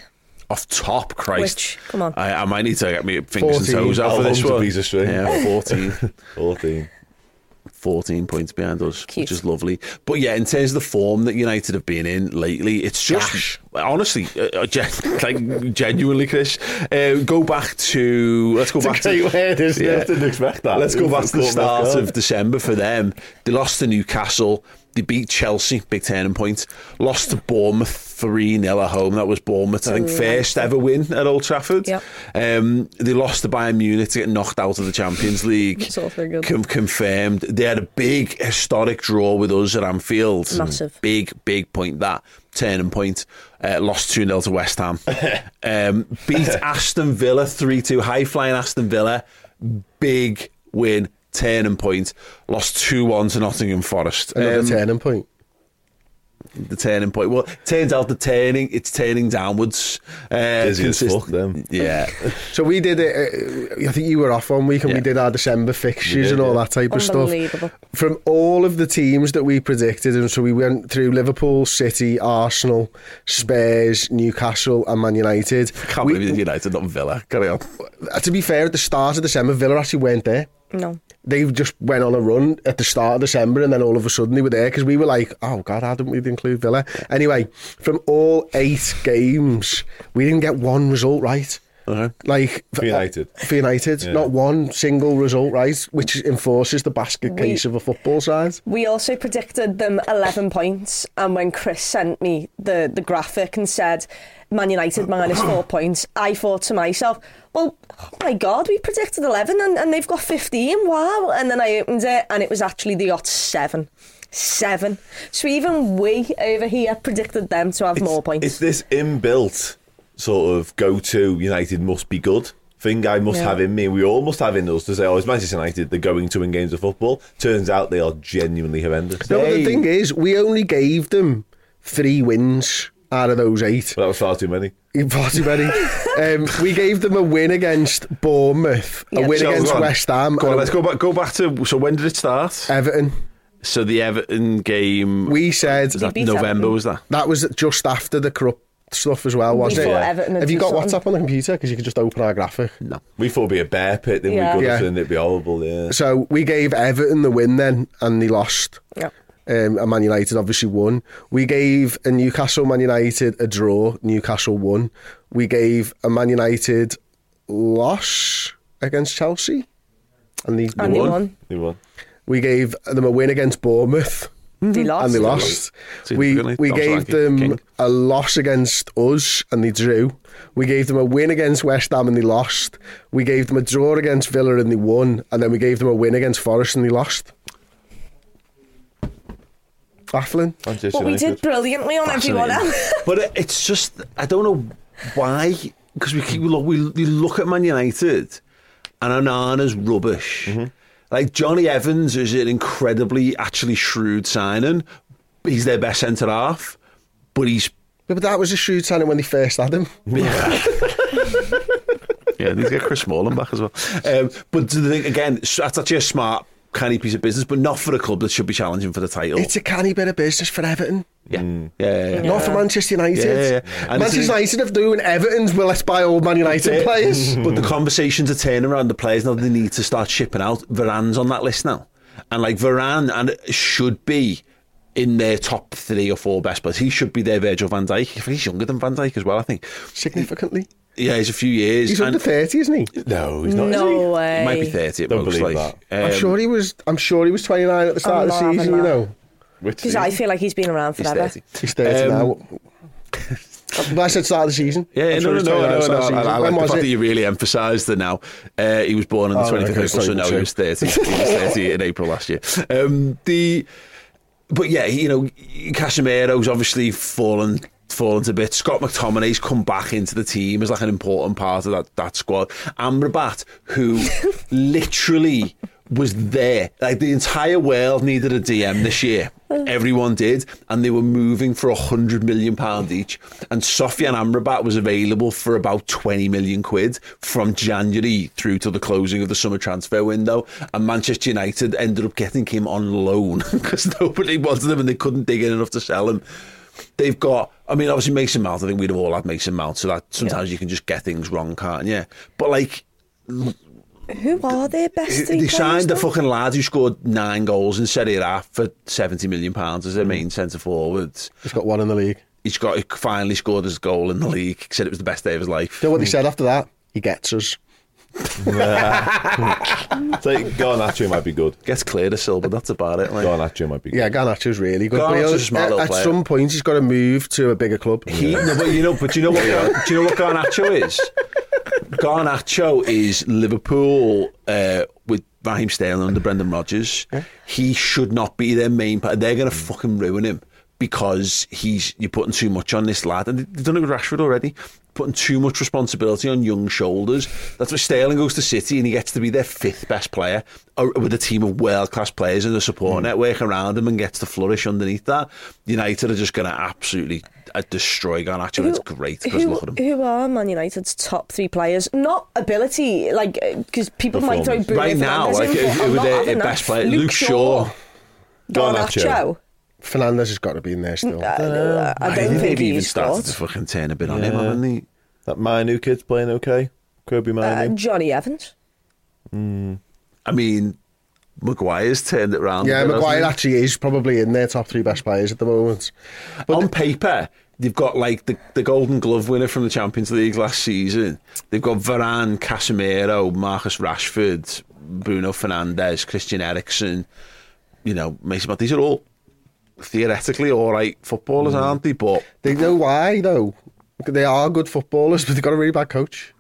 Off top, Christ. Which? Come on. I, I might need to get my fingers 14. and toes out for this oh, long's a one. piece of string? Yeah, 14. 14. 14 points behind us, Cute. which is lovely. But yeah, in terms of the form that United have been in lately, it's just Gash. honestly, uh, uh, gen- like genuinely, Chris. Uh, go back to let's go back to Great word, Yeah. Didn't expect that. Let's go back to the Caught me off start of December for them. They lost to Newcastle. They beat Chelsea, big turning point. Lost to Bournemouth 3 0 at home. That was Bournemouth, I think, first ever win at Old Trafford. Yep. Um, they lost to Bayern Munich to get knocked out of the Champions League. It's all good. Com- confirmed. They had a big historic draw with us at Anfield. Massive. Big, big point that. Turning point. Uh, lost 2 0 to West Ham. um, beat Aston Villa 3 2. High flying Aston Villa. Big win. Turning point. Lost 2 1 to Nottingham Forest. Another Um, turning point. the turning point. Well, turns out the turning it's turning downwards. Uh, Dizzy as consist- fuck, them. Yeah, So we did it. Uh, I think you were off one week, and we did our December fixtures did, and all yeah. that type of stuff. From all of the teams that we predicted, and so we went through Liverpool, City, Arsenal, Spurs, Newcastle, and Man United. can't We- believe United, not Villa. Carry on. uh, to be fair, at the start of December, Villa actually weren't there. No. They just went on a run at the start of December, and then all of a sudden they were there because we were like, "Oh God, how didn't we include Villa?" Anyway, from all eight games, we didn't get one result right. Uh-huh. Like For United. for United, not one single result right, which enforces the basket We- case of a football side. We also predicted them 11 points, and when Chris sent me the, the graphic and said Man United minus four points, I thought to myself, well, oh my God, we predicted 11 and, and they've got 15, wow. And then I opened it, and it was actually the odds seven. Seven. So even we over here predicted them to have more points. It's this inbuilt sort of go to United must be good thing I must Yeah. have in me. We all must have in us to say, oh, it's Manchester United, they're going to win games of football. Turns out they are genuinely horrendous. No, but They- the thing is, we only gave them three wins out of those eight. But that was far too many. Far too many. um, we gave them a win against Bournemouth, a win So, against. West Ham, Go on, let's go back. Go back to. So when did it start? Everton. So the Everton game. We said was that November? Everton. Was that? that was just after the corrupt stuff as well, wasn't Before it? Everton Have you got something. WhatsApp on the computer? Because you could just open our graphic. No. We thought it'd be a bear pit, then Yeah. we got Yeah. it and it'd be horrible, yeah. So we gave Everton the win then, and they lost. Yeah. Um, and Man United obviously won. We gave a Newcastle Man United a draw. Newcastle won. We gave a Man United loss against Chelsea, and they And they won. won. They won. We gave them a win against Bournemouth. They lost. and they lost. We we gave them King. a loss against us and they drew. We gave them a win against West Ham and they lost. We gave them a draw against Villa and they won. And then we gave them a win against Forest and they lost. Baffling. Manchester But we United. did brilliantly on everyone Fascinating. else. but it- it's just I don't know why because we keep look we, we look at Man United and Onana's rubbish. Mm-hmm. Like Jonny Evans is an incredibly actually shrewd signing. He's their best centre half, but he's Yeah, but that was a shrewd signing when they first had him. yeah. yeah, need to get Chris Smalling back as well. Um, but the thing, again, that's actually a smart, canny piece of business, but not for a club that should be challenging for the title. It's a canny bit of business for Everton. yeah. Mm. yeah, yeah, yeah. Not for Manchester United. Yeah, yeah, yeah. Manchester it's- United have doing Everton's, well, let's buy all Man United players. But the conversations are turning around the players now. They need to start shipping out. Varane's on that list now, and like Varane, and it should be in their top three or four best players. He should be their Virgil Van Dijk. He's younger than Van Dijk as well. I think. Significantly. Yeah, he's a few years. He's under 30, isn't he? No, he's not. is he? No way. he might be thirty. It Don't looks believe like. I'm Um, sure he was. I'm sure he was 29 at the start I'm of the not having season. You know, Because I feel like he's been around he's forever. 30. he's 30 Um, now. But I said start of the season. Yeah, I'm no, sure no, he's no, 29 no, no. start of the I, I season. like When the was fact it? that you really emphasised the now. Uh, he was born on the Oh, 25th of April, so sorry, no, he was 30. he was 30 in April last year. Um, the, but yeah, you know, Casemiro's obviously fallen fallen to bits. Scott McTominay's come back into the team as like an important part of that, that squad. Amrabat, who literally was there. Like the entire world needed a DM this year. Everyone did, and they were moving for a hundred million pound each. And Sofyan Amrabat was available for about twenty million quid from January through to the closing of the summer transfer window. And Manchester United ended up getting him on loan because nobody wanted him and they couldn't dig in enough to sell him. They've got, I mean, obviously Mason Mount. I think we'd have all had Mason Mount, so that sometimes you can just get things wrong, can't you? But like, Who are their best three they signed the fucking lad who scored nine goals in Serie A for seventy million pounds as their Mm. main centre forward. He's got one in the league. He's got he finally scored his goal in the league. He said it was the best day of his life. Do you know what they said after that? He gets us. Say Garnacho might be good. Gets cleared of silver. That's about it. Like. Garnacho might be good. Yeah, Garnacho's really good. but Garnacho's he'll- a smart at, little at player. some point, he's got to move to a bigger club. He, no, but you know, but you know what? do you know what Garnacho is? Garnacho is Liverpool uh, with Raheem Sterling under Brendan Rodgers. He should not be their main. pa- They're going to fucking ruin him because he's you're putting too much on this lad, and they've done it with Rashford already. Putting too much responsibility on young shoulders. That's why Sterling goes to City and he gets to be their fifth best player uh, with a team of world class players and a support network around him and gets to flourish underneath that. United are just going to absolutely uh, destroy Garnacho. It's great because Who, look at him. who are Man United's top three players? Not ability, like because people might throw Bruno Right now, like, in, but who I'm were not their best player? Luke Shaw. Garnacho. Fernandes has got to be in there still. Uh, I don't think they've even started scored. to fucking turn a bit on him, Yeah. haven't they? That Mainoo kid's playing okay. Kobbie Uh, Mainoo. Jonny Evans. I mean, Maguire's turned it round. Yeah, a bit, Maguire actually is probably in their top three best players at the moment. on paper, they've got like the, the Golden Glove winner from the Champions League last season. They've got Varane, Casemiro, Marcus Rashford, Bruno Fernandes, Christian Eriksen. You know, Mason But These are all theoretically all right footballers, mm. aren't they? But They know why though. They are good footballers, but they've got a really bad coach.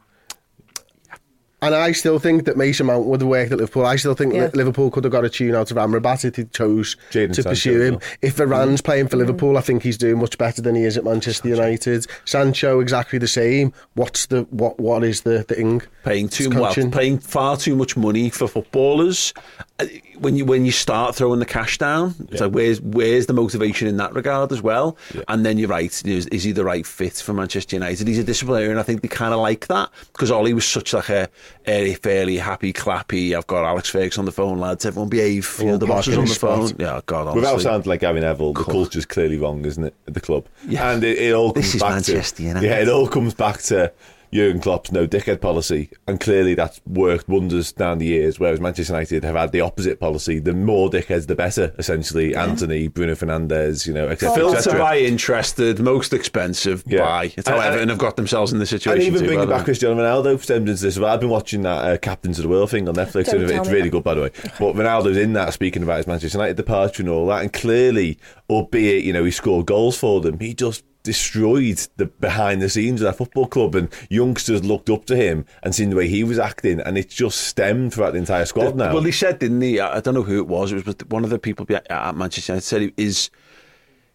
And I still think that Mason Mount would have worked at Liverpool. I still think Yeah. Liverpool could have got a tune out of Amrabat if he chose Jadon to Sancho pursue him. well. If Varane's playing for Liverpool, I think he's doing much better than he is at Manchester United. Sancho exactly the same. What's the what? What is the thing? paying too It's well, paying far too much money for footballers. Uh, When you when you start throwing the cash down, it's like where's where's the motivation in that regard as well? And then you're right, is, is he the right fit for Manchester United? He's a disciplinarian, I think they kind of like that because Ole was such like a airy, fairly happy, clappy. I've got Alex Ferguson on the phone, lads. Everyone behave. You know, the boss is on the phone. Yeah, God, honestly. Without sounding like Gary Neville, the culture's clearly wrong, isn't it, at the club? Yeah. And it, it all comes This is back Manchester to United. yeah, it all comes back to Jurgen Klopp's no dickhead policy, and clearly that's worked wonders down the years. Whereas Manchester United have had the opposite policy: the more dickheads, the better. Essentially, Antony, Bruno Fernandes, you know, etc. Filter by interested, most expensive Yeah. buy. It's how And- and- Everton have got themselves in this And situation. even too, bringing back. Cristiano Ronaldo stems into this. I've been watching that uh, Captains of the World thing on Netflix. Don't it's really that. good, by the way. But Ronaldo's in that, speaking about his Manchester United departure and all that. And clearly, albeit you know he scored goals for them, he just destroyed the behind the scenes of that football club. And youngsters looked up to him and seen the way he was acting, and it just stemmed throughout the entire squad now. Well, he said, didn't he? I I don't know who it was. It was one of the people at Manchester United said he is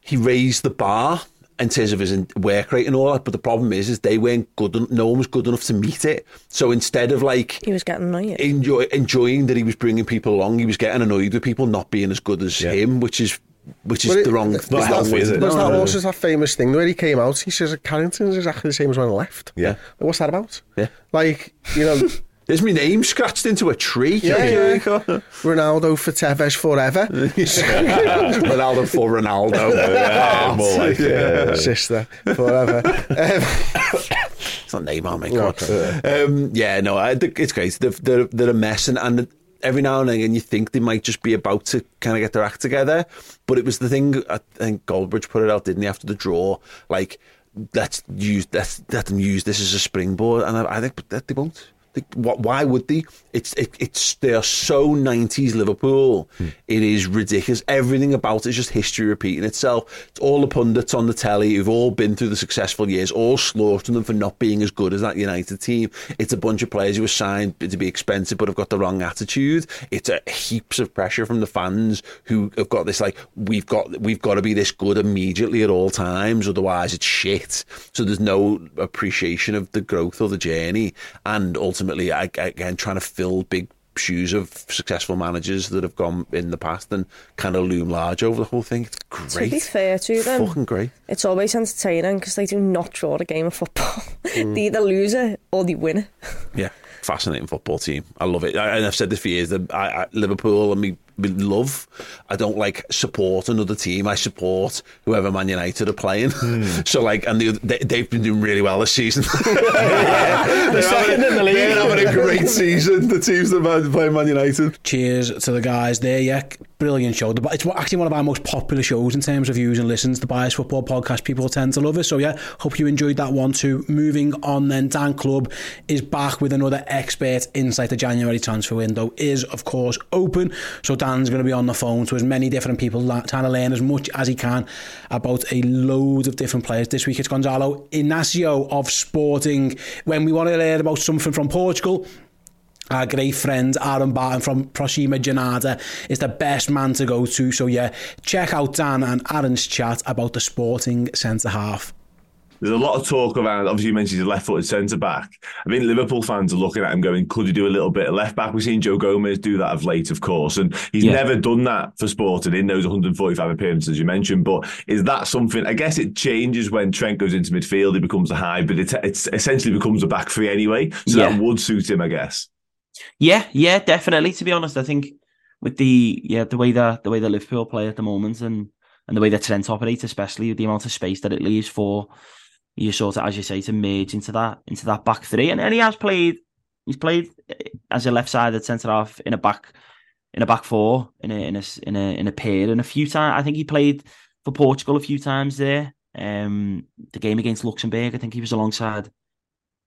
he raised the bar in terms of his in- work rate and all that. But the problem is, is they weren't good. en- No one was good enough to meet it. So instead of like He was getting annoyed. enjoy, enjoying that he was bringing people along, he was getting annoyed with people not being as good as him, which is which is it- the wrong. the that- wrong is it? Was No, that no, no. also that famous thing where he came out? He says Carrington's exactly the same as when I left. Yeah. What's that about? Yeah. Like, you know, There's my name scratched into a tree. Yeah, Okay. Ronaldo for Tevez forever. Ronaldo for Ronaldo. Yeah, more like yeah. Sister forever. Um, It's not Neymar, mate. No, Come. Um, yeah, no, I it's great. They're, they're, they're a mess, and, and every now and again you think they might just be about to kind of get their act together. But it was the thing. I think Goldbridge put it out, didn't he, after the draw? Like, let's use let's let them use this as a springboard, and I, I think that they won't. Why would they? It's it, it's they are so nineties Liverpool. Hmm. It is ridiculous. Everything about it is just history repeating itself. It's all the pundits on the telly who've all been through the successful years, all slaughtering them for not being as good as that United team. It's a bunch of players who were signed to be expensive but have got the wrong attitude. It's a heaps of pressure from the fans who have got this like we've got we've got to be this good immediately at all times, otherwise it's shit. So there's no appreciation of the growth or the journey, and ultimately, I, I- again, trying to fill big shoes of successful managers that have gone in the past and kind of loom large over the whole thing. It's To be great. fair to them, Fucking great. it's always entertaining because they do not draw the game of football. Mm. they either lose it or they win it. Yeah, fascinating football team. I love it. I, and I've said this for years. That I, I, Liverpool and me, love. I don't like support another team. I support whoever Man United are playing. Hmm. So like, and the, they, they've been doing really well this season. they're, second in the league. They're having a great season. The teams that are playing Man United. Cheers to the guys there. Yeah, brilliant show. The- It's actually one of our most popular shows in terms of views and listens. The Biased Football Podcast. People tend to love it. So yeah, hope you enjoyed that one too. Moving on then, Dan Club is back with another expert insight. The January transfer window is, of course, open. So Dan's going to be on the phone to as many different people, trying to learn as much as he can about a load of different players. This week it's Gonzalo Inacio of Sporting. When we want to learn about something from Portugal, our great friend Aaron Barton from Proxima Jornada is the best man to go to. So yeah, check out Dan and Aaron's chat about the sporting centre half. There's a lot of talk around. Obviously, you mentioned he's a left-footed centre back. I think Liverpool fans are looking at him going, "Could he do a little bit of left back?" We've seen Joe Gomez do that of late, of course, and he's yeah. never done that for Sporting in those 145 appearances you mentioned. But is that something? I guess it changes when Trent goes into midfield. He becomes a hybrid. It, it essentially becomes a back three anyway, so yeah. that would suit him, I guess. Yeah, yeah, definitely. To be honest, I think with the yeah the way that the way the Liverpool play at the moment and and the way that Trent operates, especially the amount of space that it leaves for you sort of as you say to merge into that into that back three, and, and he has played he's played as a left sided centre half in a back in a back four in a in a in a in a pair and a few times. I think he played for Portugal a few times there. Um, the game against Luxembourg, I think he was alongside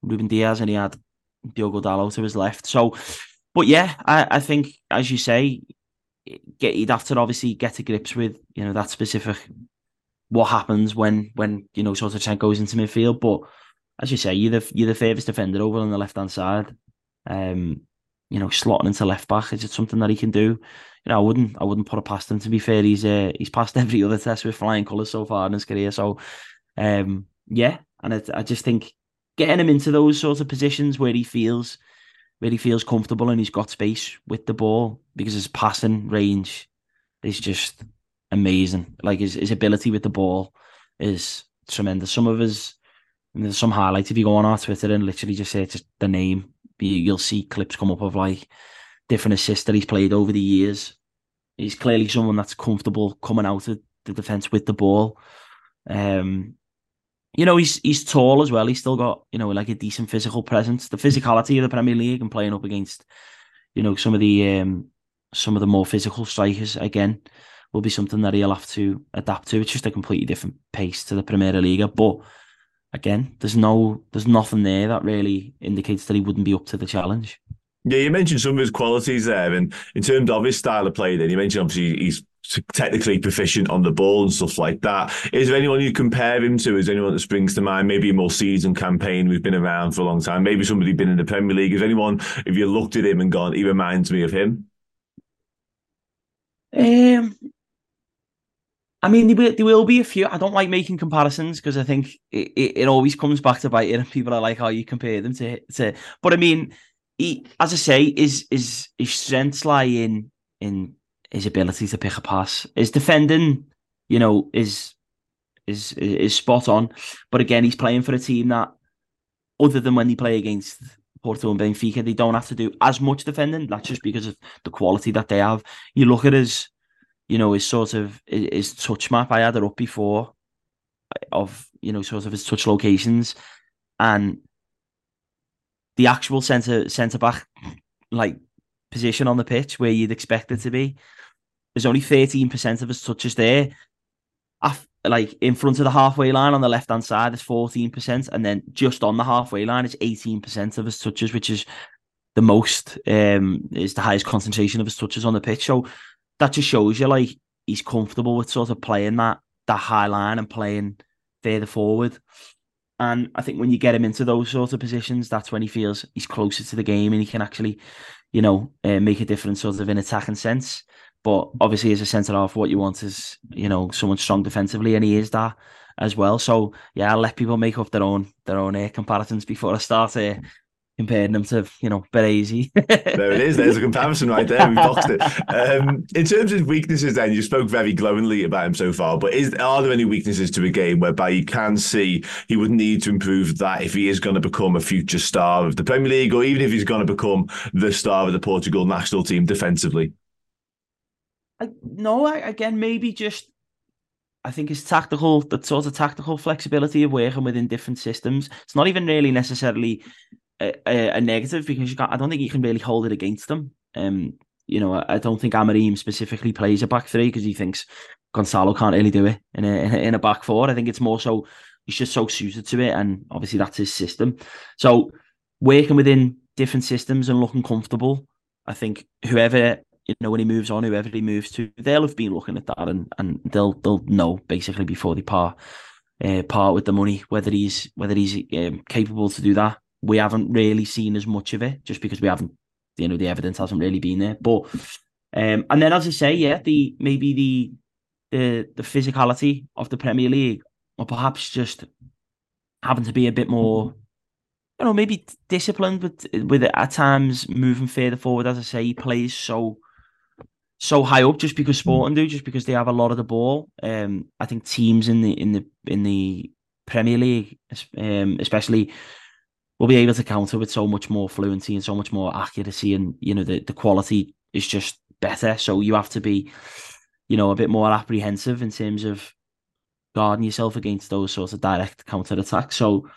Ruben Dias, and he had Diogo Dalot to his left. So, but yeah, I, I think as you say, get you'd have to obviously get to grips with you know that specific what happens when when you know sort of Trent goes into midfield. But as you say, you're the you're the favourite defender over on the left hand side. Um, you know, slotting into left back is it something that he can do? You know, I wouldn't I wouldn't put it past him. To be fair, he's uh, he's passed every other test with flying colours so far in his career. So, um, yeah, and it, I just think getting him into those sorts of positions where he feels where he feels comfortable and he's got space with the ball because his passing range is just amazing. Like his, his ability with the ball is tremendous. Some of his there's some highlights if you go on our Twitter and literally just say the name, you'll see clips come up of like different assists that he's played over the years. He's clearly someone that's comfortable coming out of the defense with the ball. Um, you know, he's he's tall as well. He's still got, you know, like a decent physical presence. The physicality of the Premier League and playing up against, you know, some of the um some of the more physical strikers again will be something that he'll have to adapt to. It's just a completely different pace to the Premier League. But again, there's no there's nothing there that really indicates that he wouldn't be up to the challenge. Yeah, you mentioned some of his qualities there, and in terms of his style of play, then you mentioned obviously he's technically proficient on the ball and stuff like that. Is there anyone you compare him to? Is anyone that springs to mind? Maybe a more seasoned campaign who's been around for a long time. Maybe somebody been in the Premier League. Is anyone, if you looked at him and gone, he reminds me of him? Um, I mean, there will, there will be a few. I don't like making comparisons because I think it, it, it, always comes back to bite it, and people are like, "How oh, you compare them to?" to but I mean, he, as I say, is is his strengths lie in in his ability to pick a pass. His defending, you know, is is is spot on. But again, he's playing for a team that, other than when they play against Porto and Benfica, they don't have to do as much defending. That's just because of the quality that they have. You look at his, you know, his sort of his touch map. I had it up before, of you know, sort of his touch locations, and the actual centre centre back like position on the pitch where you'd expect it to be there's only 13% of his touches there. like in front of the halfway line on the left hand side is 14%, and then just on the halfway line is 18% of his touches, which is the most, um, is the highest concentration of his touches on the pitch. So that just shows you like he's comfortable with sort of playing that that high line and playing further forward. And I think when you get him into those sort of positions, that's when he feels he's closer to the game and he can actually, you know, uh, make a difference sort of in attacking sense. But obviously, as a centre half, what you want is you know someone strong defensively, and he is that as well. So yeah, I'll let people make up their own their own uh, comparisons before I start uh, comparing them to you know Berezi. there it is. There's a comparison right there. We boxed it. Um, in terms of weaknesses, then you spoke very glowingly about him so far. But is are there any weaknesses to a game whereby you can see he would need to improve that if he is going to become a future star of the Premier League, or even if he's going to become the star of the Portugal national team defensively? I, no, I, again, maybe just I think it's tactical, that sort of tactical flexibility of working within different systems. It's not even really necessarily a, a, negative because you I don't think you can really hold it against them. Um, you know, I, I don't think Amorim specifically plays a back three because he thinks Gonzalo can't really do it in a, in a back four. I think it's more so he's just so suited to it, and obviously that's his system. So working within different systems and looking comfortable. I think whoever you know when he moves on, whoever he moves to, they'll have been looking at that and, and they'll they'll know basically before they part uh, part with the money whether he's whether he's um, capable to do that. We haven't really seen as much of it just because we haven't you know the evidence hasn't really been there. But um, and then as I say, yeah, the maybe the the the physicality of the Premier League, or perhaps just having to be a bit more you know, maybe disciplined with with it at times moving further forward. As I say, he plays so so high up just because Sporting do, just because they have a lot of the ball. Um, I think teams in the in the in the Premier League, um, especially, will be able to counter with so much more fluency and so much more accuracy, and you know the the quality is just better. So you have to be, you know, a bit more apprehensive in terms of guarding yourself against those sorts of direct counter attacks. So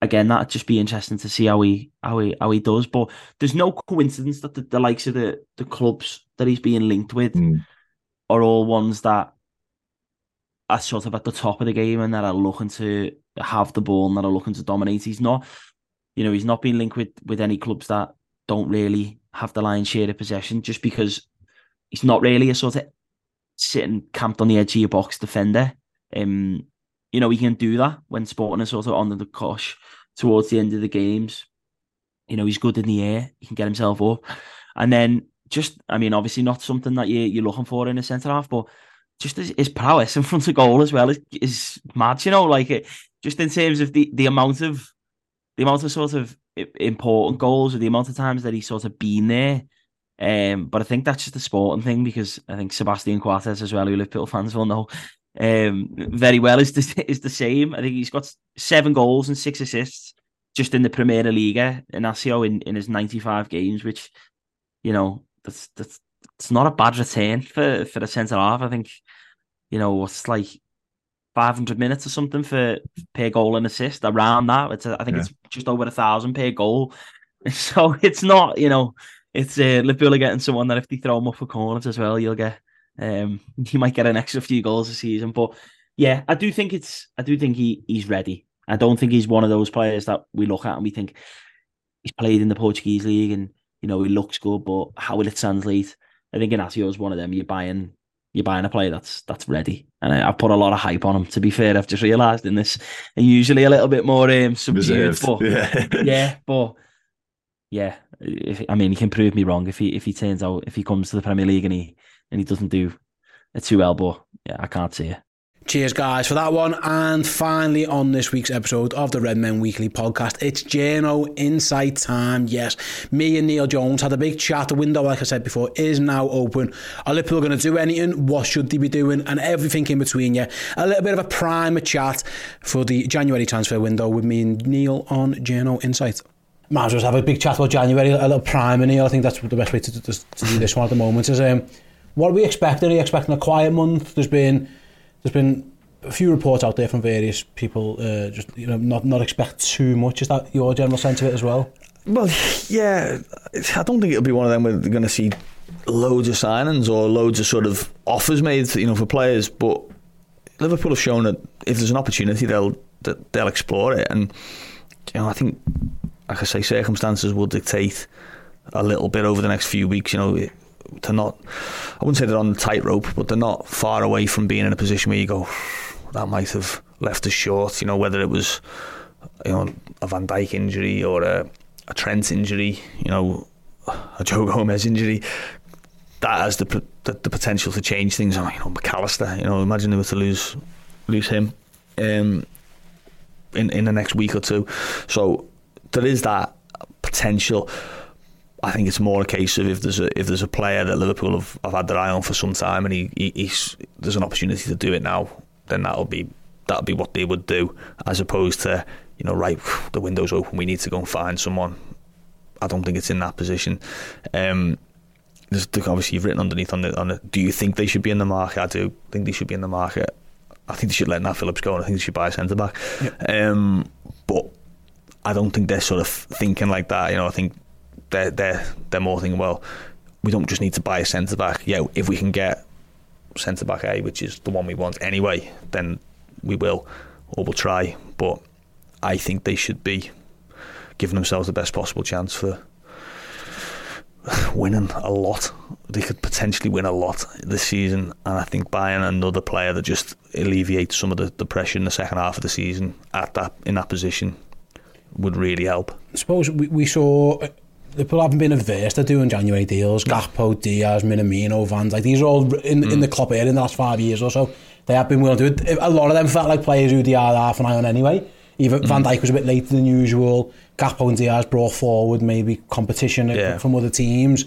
again, that'd just be interesting to see how he how he how he does. But there's no coincidence that the, the likes of the the clubs that he's being linked with Mm. are all ones that are sort of at the top of the game and that are looking to have the ball and that are looking to dominate. He's not, you know, he's not been linked with with any clubs that don't really have the lion's share of possession just because he's not really a sort of sitting camped on the edge of your box defender. Um, you know, he can do that when Sporting is sort of under the cosh towards the end of the games. You know, he's good in the air. He can get himself up. And then just, I mean, obviously not something that you, you're looking for in a centre half, but just his, his prowess in front of goal as well is, is mad, you know, like it, just in terms of the, the amount of, the amount of sort of important goals or the amount of times that he's sort of been there. Um, but I think that's just a sporting thing because I think Sebastian Coates as well, who Liverpool fans will know, um, very well is the is the same. I think he's got seven goals and six assists just in the Primeira Liga Inacio in, in his ninety five games, which you know that's that's it's not a bad return for for a centre half. I think you know it's like five hundred minutes or something for per goal and assist around that. It's I think Yeah. it's just over a thousand per goal. So it's not you know it's uh, Liverpool are getting someone that if they throw him up for corners as well, you'll get um you might get an extra few goals a season. But yeah, I do think it's I do think he he's ready. I don't think he's one of those players that we look at and we think he's played in the Portuguese league and you know he looks good, but how will it translate? I think Inacio is one of them. You're buying you're buying a player that's that's ready, and I, I've put a lot of hype on him. To be fair, I've just realised in this, and usually a little bit more um, subdued, Reserved, but yeah. yeah, but yeah, if, I mean, he can prove me wrong if he if he turns out if he comes to the Premier League and he and he doesn't do it too well, but yeah, I can't see it. Cheers, guys, for that one. And finally, on this week's episode of the Redmen Weekly podcast, it's Journo Insight time. Yes, me and Neil Jones had a big chat. The window, like I said before, is now open. Are Liverpool going to do anything? What should they be doing? And everything in between, yeah. A little bit of a primer chat for the January transfer window with me and Neil on Journo Insight. Might as well have a big chat about January, a little primer, Neil. I think that's the best way to, to, to do this one at the moment. Is um, what are we expecting? Are we expecting a quiet month? There's been there's been a few reports out there from various people, uh, just you know, not not expect too much. Is that your general sense of it as well? Well, yeah, I don't think it'll be one of them they're going to see loads of signings or loads of sort of offers made, you know, for players. But Liverpool have shown that if there's an opportunity, they'll they'll explore it. And you know, I think, like I say, circumstances will dictate a little bit over the next few weeks. You know, they're not. I wouldn't say they're on the tightrope, but they're not far away from being in a position where you go, that might have left us short. You know, whether it was you know a Van Dijk injury or a, a Trent injury, you know, a Joe Gomez injury, that has the the, the potential to change things. Oh, you know, Mac Allister, you know, imagine they were to lose lose him um, in in the next week or two. So there is that potential. I think it's more a case of if there's a if there's a player that Liverpool have, have had their eye on for some time and he, he he's there's an opportunity to do it now, then that'll be that'll be what they would do, as opposed to you know right the window's open, we need to go and find someone. I don't think it's in that position. Um, there's, obviously, you've written underneath on the on the. Do you think they should be in the market? I do think they should be in the market. I think they should let Nat Phillips go, and I think they should buy a centre back. Um, but I don't think they're sort of thinking like that. You know, I think they're they're they're more thinking, well, we don't just need to buy a centre back. Yeah, if we can get centre back A, which is the one we want anyway, then we will, or we'll try. But I think they should be giving themselves the best possible chance for winning a lot. They could potentially win a lot this season, and I think buying another player that just alleviates some of the, the pressure in the second half of the season at that in that position would really help. I suppose we, we saw people haven't been averse to doing January deals. Gakpo, Diaz, Minamino, Van Dijk. These are all in, mm. in the club area in the last five years or so. They have been willing to do it. A lot of them felt like players who they had half an eye on anyway. Even mm. Van Dijk was a bit later than usual. Gakpo and Diaz brought forward maybe competition yeah. from other teams.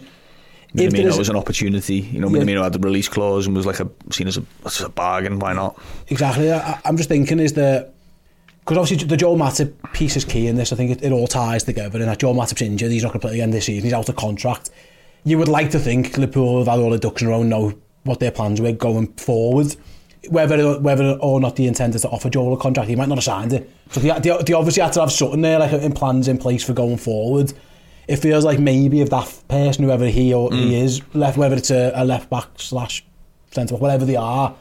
Minamino was an opportunity. You know, yeah. Minamino had the release clause and was like a seen as a, as a bargain. Why not? Exactly. I, I'm just thinking is that Because obviously the Joe Matip piece is key in this. I think it, it all ties together. And that Joe Matip's injured, he's not going to play again this season. He's out of contract. You would like to think Liverpool have had all the ducks in a row know what their plans were going forward. Whether whether or not the intent is to offer Joel a contract, he might not have signed it. So they, they, they obviously had to have something there, like in plans in place for going forward. It feels like maybe if that person, whoever he or mm. he is, left whether it's a, a left back slash centre back, whatever they are,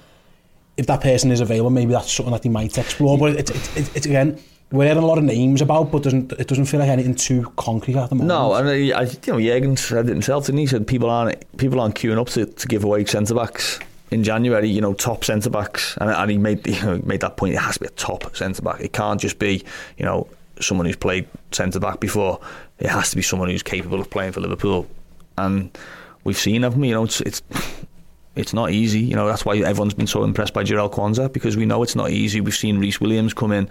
if that person is available, maybe that's something that they might explore. But it's, it's, it's, it's again, we're hearing a lot of names about, but doesn't it doesn't feel like anything too concrete at the moment. No, and uh, I, you know, Jürgen said it himself, and he said people aren't people aren't queuing up to, to give away centre backs in January. You know, top centre backs, and, and he made you know, made that point. It has to be a top centre back. It can't just be you know someone who's played centre back before. It has to be someone who's capable of playing for Liverpool, and we've seen them. You know, it's it's it's not easy. You know, that's why everyone's been so impressed by Jarell Quansah because we know it's not easy. We've seen Rhys Williams come in,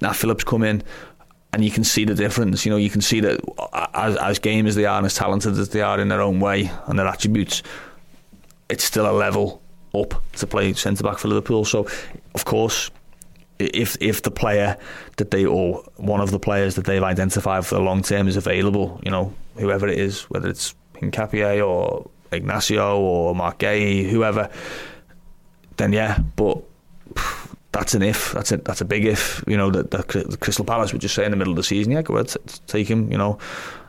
Nat Phillips come in, and you can see the difference. You know, you can see that as, as game as they are and as talented as they are in their own way and their attributes, it's still a level up to play centre back for Liverpool. So, of course, if if the player that they or one of the players that they've identified for the long term is available, you know, whoever it is, whether it's Hincapié or Ignacio or Marc Guéhi, whoever, then yeah, but that's an if. That's a that's a big if. You know, that the, Crystal Palace would just say in the middle of the season, yeah, go ahead, take him. You know,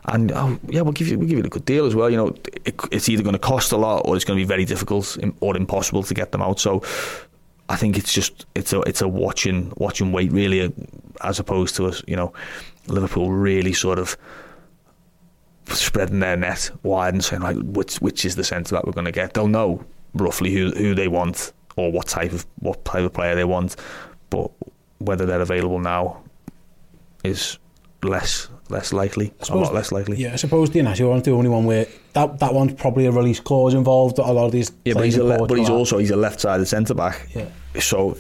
and oh yeah, we'll give you we'll give you a good deal as well. You know, it, it's either going to cost a lot or it's going to be very difficult or impossible to get them out. So. I think it's just it's a it's a watching watching wait really, uh, as opposed to us you know Liverpool really sort of spreading their net wide and saying like which which is the centre that we're going to get. They'll know roughly who who they want or what type of what type of player they want, but whether they're available now is less less likely, suppose, a lot less likely. Yeah, I suppose the Inacio one's the only one where that, that one's probably a release clause involved. A lot of these, yeah, but he's, a le- but he's also he's a left-sided centre back. Yeah, so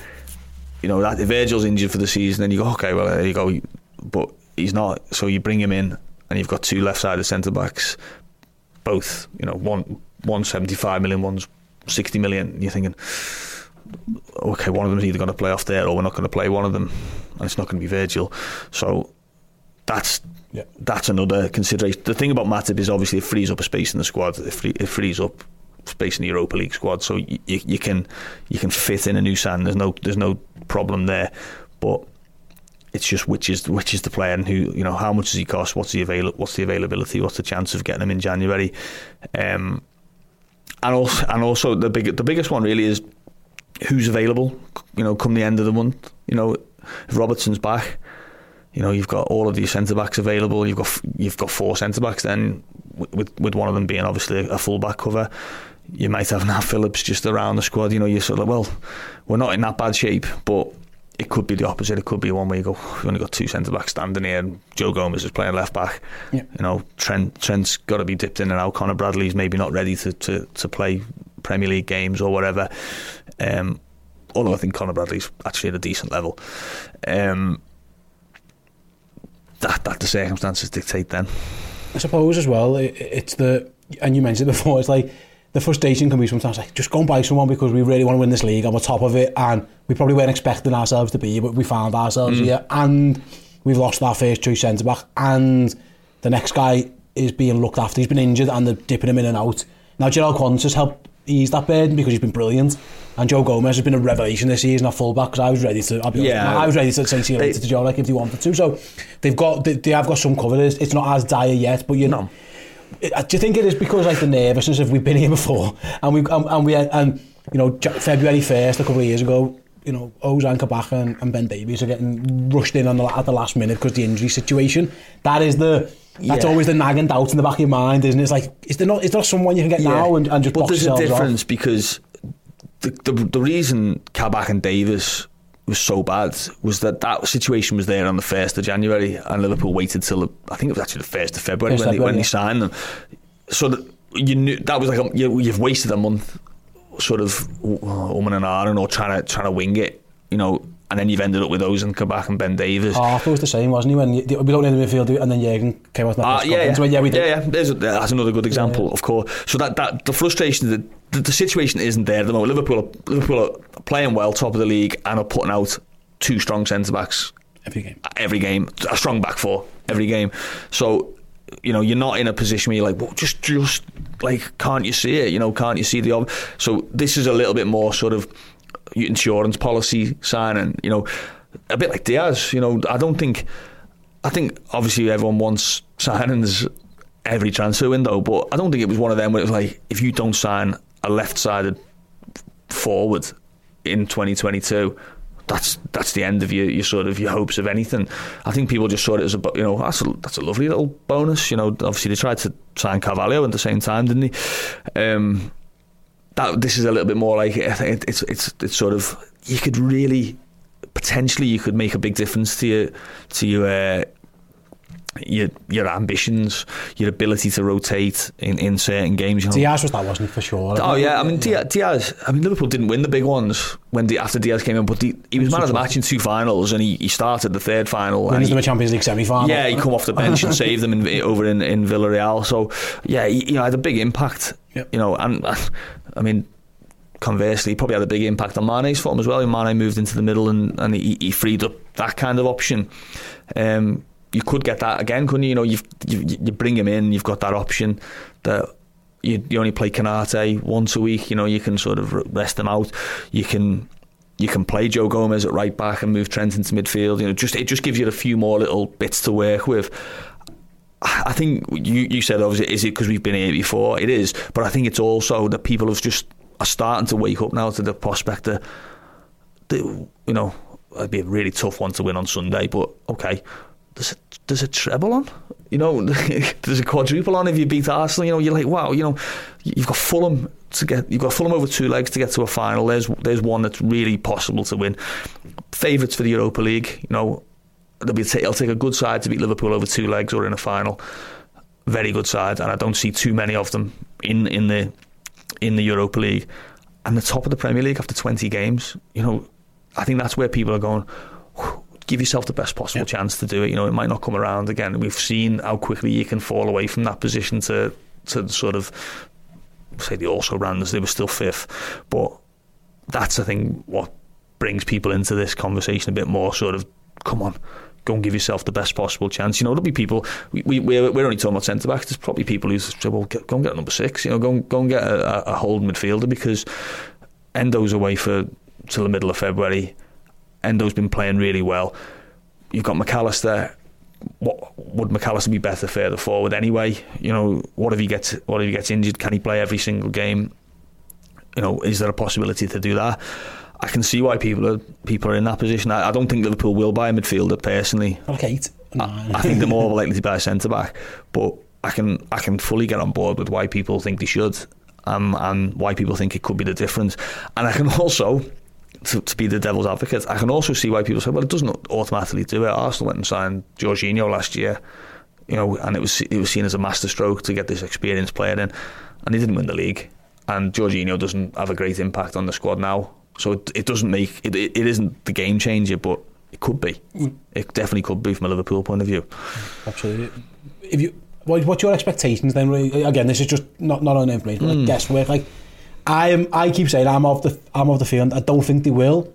you know that if Virgil's injured for the season, then you go okay, well there you go, but he's not. So you bring him in and you've got two left-sided centre backs, both you know one one seventy five million, one's sixty million. You're thinking, okay, one of them's either going to play off there, or we're not going to play one of them, and it's not going to be Virgil. So that's yeah. that's another consideration. The thing about Matip is obviously it frees up a space in the squad. It, free, it frees up space in the Europa League squad, so you, you, you can you can fit in a new sand. There's no there's no problem there, but it's just which is which is the player and who you know how much does he cost? What's the avail- What's the availability? What's the chance of getting him in January? Um, and also and also the big the biggest one really is who's available. You know, come the end of the month. You know, if Robertson's back, you know you've got all of these centre backs available. You've got you've got four centre backs. Then with with one of them being obviously a full back cover. You might have Nat Phillips just around the squad. You know, you're sort of well, we're not in that bad shape, but it could be the opposite. It could be one where you go, you've only got two centre backs standing here, and Joe Gomez is playing left back. Yeah. You know, Trent Trent's got to be dipped in and out. Conor Bradley's maybe not ready to, to, to play Premier League games or whatever. Um, although I think Conor Bradley's actually at a decent level. Um, that that the circumstances dictate then. I suppose as well. It, it's the and you mentioned it before. It's like the frustration can be sometimes like, just go and buy someone because we really want to win this league and we're top of it and we probably weren't expecting ourselves to be, but we found ourselves mm. here and we've lost our first choice centre-back and the next guy is being looked after. He's been injured and they're dipping him in and out. Now, Gerald Quant has helped ease that burden because he's been brilliant. And Joe Gomez has been a revelation this season at fullback because I was ready to, I'll be yeah. honest, I was ready to say see later to Joe like if they wanted to. So they've got, they, they have got some cover. It's, it's not as dire yet, but you know do you think it is because like the nervousness of we've been here before and we and, and we and you know February 1st a couple of years ago you know Ozan Kabach and, and Ben Davies are getting rushed in on the, at the last minute because the injury situation that is the That's yeah. always the nagging doubt in the back of your mind, isn't it? It's like, is there not, is there someone you can get yeah. now and, and just But box there's a difference off? because the, the, the reason Kabach and Davis was so bad was that that situation was there on the first of January, and Liverpool waited till the, I think it was actually the first of February when, they, when yeah. they signed them. So that you knew that was like a, you, you've wasted a month, sort of umming and ahhing or trying to trying to wing it, you know. And then you've ended up with and Kabak and Ben Davies. it was the same, wasn't he? When you, we don't need the midfield, and then Jurgen came out. Ah, and yeah, yeah. So, yeah, we did. Yeah, yeah. There's a, that's another good example, of course. So that, that the frustration, the, the, the situation isn't there at the moment. Liverpool, are, Liverpool are playing well, top of the league, and are putting out two strong centre backs every game. Every game, a strong back four every game. So you know you're not in a position where you're like, well, just just like can't you see it? You know, can't you see the? Ob-? So this is a little bit more sort of insurance policy signing. You know, a bit like Diaz. You know, I don't think. I think obviously everyone wants signings every transfer window, but I don't think it was one of them where it was like if you don't sign a left-sided forward in 2022 that's that's the end of your, your sort of your hopes of anything. I think people just saw it as a you know that's a that's a lovely little bonus. You know, obviously they tried to sign Carvalho at the same time, didn't they? Um, that this is a little bit more like it, it's it's it's sort of you could really potentially you could make a big difference to your to your uh, your your ambitions, your ability to rotate in, in certain games. You know. Diaz was that, wasn't he, for sure? Oh yeah, I mean Diaz, Diaz. I mean Liverpool didn't win the big ones when the, after Diaz came in, but he, he was man of the match in two finals, and he, he started the third final. and Wins he, them a Champions League semi-final. yeah, he come off the bench and saved them in, over in, in Villarreal. So yeah, he, you know, had a big impact. You know, and uh, I mean, conversely, he probably had a big impact on Mane's form as well. Mane moved into the middle and, and he, he freed up that kind of option. Um, you could get that again, couldn't you? You know, you you bring him in, you've got that option that. You, you only play Konate once a week. You know you can sort of rest them out. You can you can play Joe Gomez at right back and move Trent into midfield. You know, just it just gives you a few more little bits to work with. I think you you said obviously is it because we've been here before? It is, but I think it's also that people have just are starting to wake up now to the prospect that, that you know it'd be a really tough one to win on Sunday, but okay, there's a, there's a treble on. You know, there's a quadruple on if you beat Arsenal. You know, you're like, wow, you know, you've got Fulham to get, you've got Fulham over two legs to get to a final. There's there's one that's really possible to win. Favourites for the Europa League. You know, they'll be it'll take a good side to beat Liverpool over two legs or in a final. Very good side, and I don't see too many of them in in the in the Europa League. And the top of the Premier League after 20 games. You know, I think that's where people are going give yourself the best possible yeah. chance to do it. You know, it might not come around again. We've seen how quickly you can fall away from that position to to sort of say they also ran as they were still fifth, but that's I think what brings people into this conversation a bit more. Sort of, come on. Go and give yourself the best possible chance. You know, there'll be people. We, we we're, we're only talking about centre backs. There's probably people who say, "Well, get, go and get number six. You know, go and, go and get a, a hold midfielder because Endo's away for till the middle of February. Endo's been playing really well. You've got Mac Allister. What would Mac Allister be better further forward anyway? You know, what if he gets what if he gets injured? Can he play every single game? You know, is there a possibility to do that? I can see why people are people are in that position. I, I don't think Liverpool will buy a midfielder personally. Okay, I, I think they're more likely to buy a centre back, but I can I can fully get on board with why people think they should, um, and why people think it could be the difference. And I can also to, to, be the devil's advocate, I can also see why people say, well, it doesn't automatically do it. Arsenal went and signed Jorginho last year, you know, and it was it was seen as a masterstroke to get this experienced player in, and he didn't win the league. And Jorginho doesn't have a great impact on the squad now, so it, it doesn't make it, it. It isn't the game changer, but it could be. Mm. It definitely could be from a Liverpool point of view. Absolutely. If you, what, what's your expectations then? Again, this is just not not on information, but mm. like guesswork. Like I am. I keep saying I'm of the. I'm of the feeling. I don't think they will,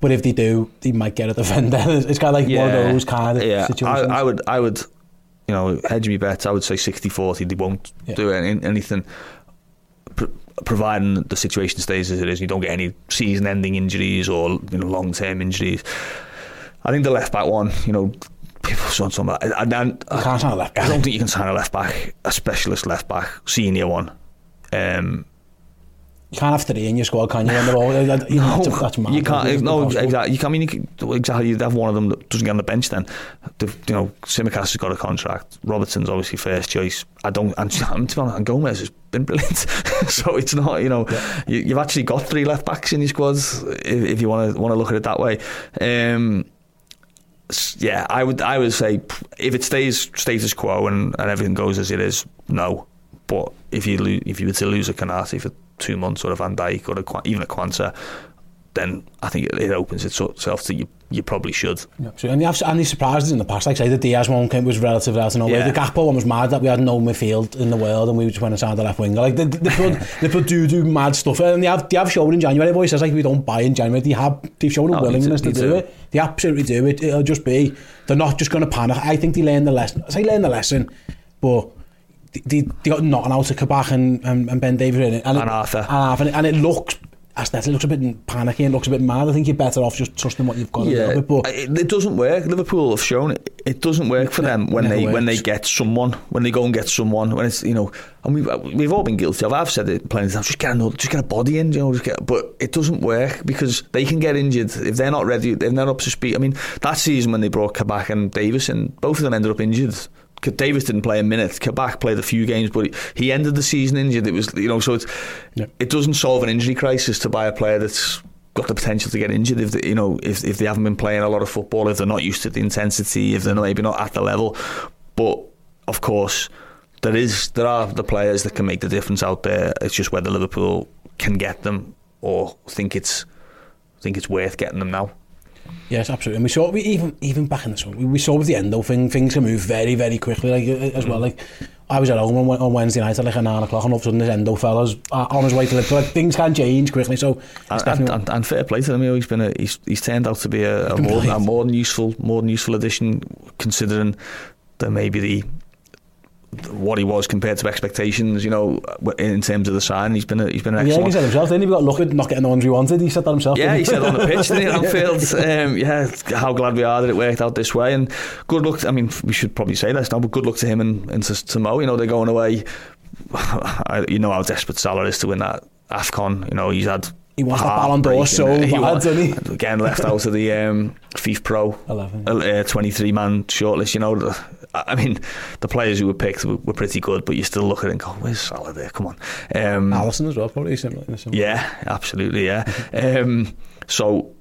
but if they do, they might get a defender. It's kind of like yeah, one of those kind of yeah. situations. I, I would. I would. You know, hedge me bets. I would say 60-40. They won't yeah. do any, anything, providing the situation stays as it is. You don't get any season-ending injuries or you know long-term injuries. I think the left back one. You know, people are talking about. I, I, I, can't sign a left back. I don't think you can sign a left back, a specialist left back, senior one. Um, You can't have three in your squad, can you? When they're all, that, you know, No, that's, that's mad. you can't. No, exactly. You can't. I mean, you can, exactly. You'd have one of them that doesn't get on the bench. Then, the, you know, Tsimikas has got a contract. Robertson's obviously first choice. I don't. And, and to be honest, and Gomez has been brilliant. so it's not. You know, you, you've actually got three left backs in your squads if, if you want to want to look at it that way. Um, yeah, I would. I would say if it stays status quo and, and everything goes as it is, no. But if you lo- if you were to lose a Konate for two months or a Van Dijk or a, even a Quansah, then I think it, it opens itself to you. You probably should. Yeah, so, and, have, and these surprises in the past, like I say, the Diaz one came, was relatively out of nowhere. Yeah. The Gakpo one was mad that we had no midfield in the world and we just went and signed the left winger. Like, they, they, put, they put do do mad stuff. And they have, they have shown in January, boys, says like we don't buy in January. They have, they've shown a oh, they willingness to do do. it. They absolutely do it. It'll just be, they're not just going to panic. I think they learned the lesson. I say learn the lesson, but di, di got not an out of Kabach and, and, and Ben David in it. And, and it, Arthur. And Arthur. And it looks as it looks a bit panicky, it looks a bit mad. I think you're better off just trusting what you've got yeah. little bit. But it, it doesn't work. Liverpool have shown it, it doesn't work for them when they works. when they get someone, when they go and get someone, when it's you know, and we've we've all been guilty of. I've said it plenty of times. Just get another, just get a body in, you know. Just get, but it doesn't work because they can get injured if they're not ready, if they're not up to speed. I mean, that season when they brought Kabak and Davis, and both of them ended up injured. Davies didn't play a minute. Kabak played a few games, but he- ended the season injured. It was you know so it's it doesn't solve an injury crisis to buy a player that's got the potential to get injured if they, you know if if they haven't been playing a lot of football, if they're not used to the intensity, if they're maybe not at the level. But of course, there is there are the players that can make the difference out there. It's just whether Liverpool can get them or think it's think it's worth getting them now. Yes, absolutely. And we saw we even even back in the summer, we, we saw with the Endo thing, things can move very, very quickly. Like uh, as well, like I was at home on, on Wednesday night at like nine o'clock, and all of a sudden this Endo fella's uh, on his way to Liverpool. Like things can change quickly. So And, and, definitely and, and fair play to him. you know, He's been a, he's he's turned out to be a, a more, a more than useful more than useful addition, considering that maybe the what he was compared to expectations. You know, in terms of the sign, he's been a, he's been an yeah, excellent. he said himself. Then he got lucky not getting the ones we wanted. He said that himself. Yeah, he said on the pitch, didn't he, Anfield? Um, yeah, how glad we are that it worked out this way. And good luck. To, I mean, we should probably say this now, but good luck to him and, and to, to Mo. You know, they're going away. I, you know how desperate Salah is to win that AFCON. You know, he's had. He wants that Ballon d'Or so heartbreaking- bad, wa- doesn't he? Again, left out of the um, FIFA Pro 11. uh, 23 man shortlist. You know, I mean, the players who were picked were, were pretty good, but you still look at it and go, "Where's Salah there? Come on." Um, Alisson as well, probably similar. similar- yeah, absolutely, yeah. um, so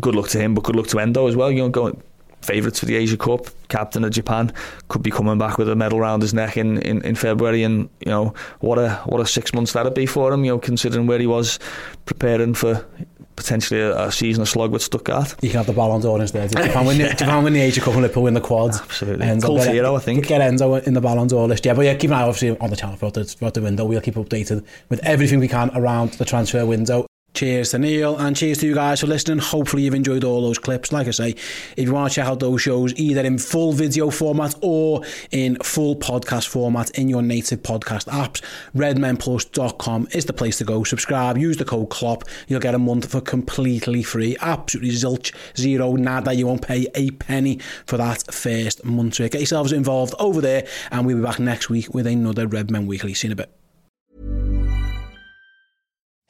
good luck to him, but good luck to Endo as well. You know, going favourites for the Asia Cup, captain of Japan, could be coming back with a medal round his neck in, in, in February, and you know what a what a six months that'd be for him. You know, considering where he was preparing for potentially a, a season of slog with Stuttgart. You can have the Ballon d'Or instead. If you can win, yeah. if you can win the Asia Cup and Liverpool win the quads. Absolutely. Enzo, Cool get, hero, I think. Get Enzo in the Ballon d'Or list. Yeah, but yeah, keep an eye obviously on the channel throughout the, throughout the window. We'll keep updated with everything we can around the transfer window. Cheers to Neil and cheers to you guys for listening. Hopefully you've enjoyed all those clips. Like I say, if you want to check out those shows either in full video format or in full podcast format in your native podcast apps, redmenplus.com is the place to go. Subscribe, use the code KLOPP. You'll get a month for completely free. Absolutely zilch, zero, nada. You won't pay a penny for that first month. So get yourselves involved over there and we'll be back next week with another Redmen Weekly. See you in a bit.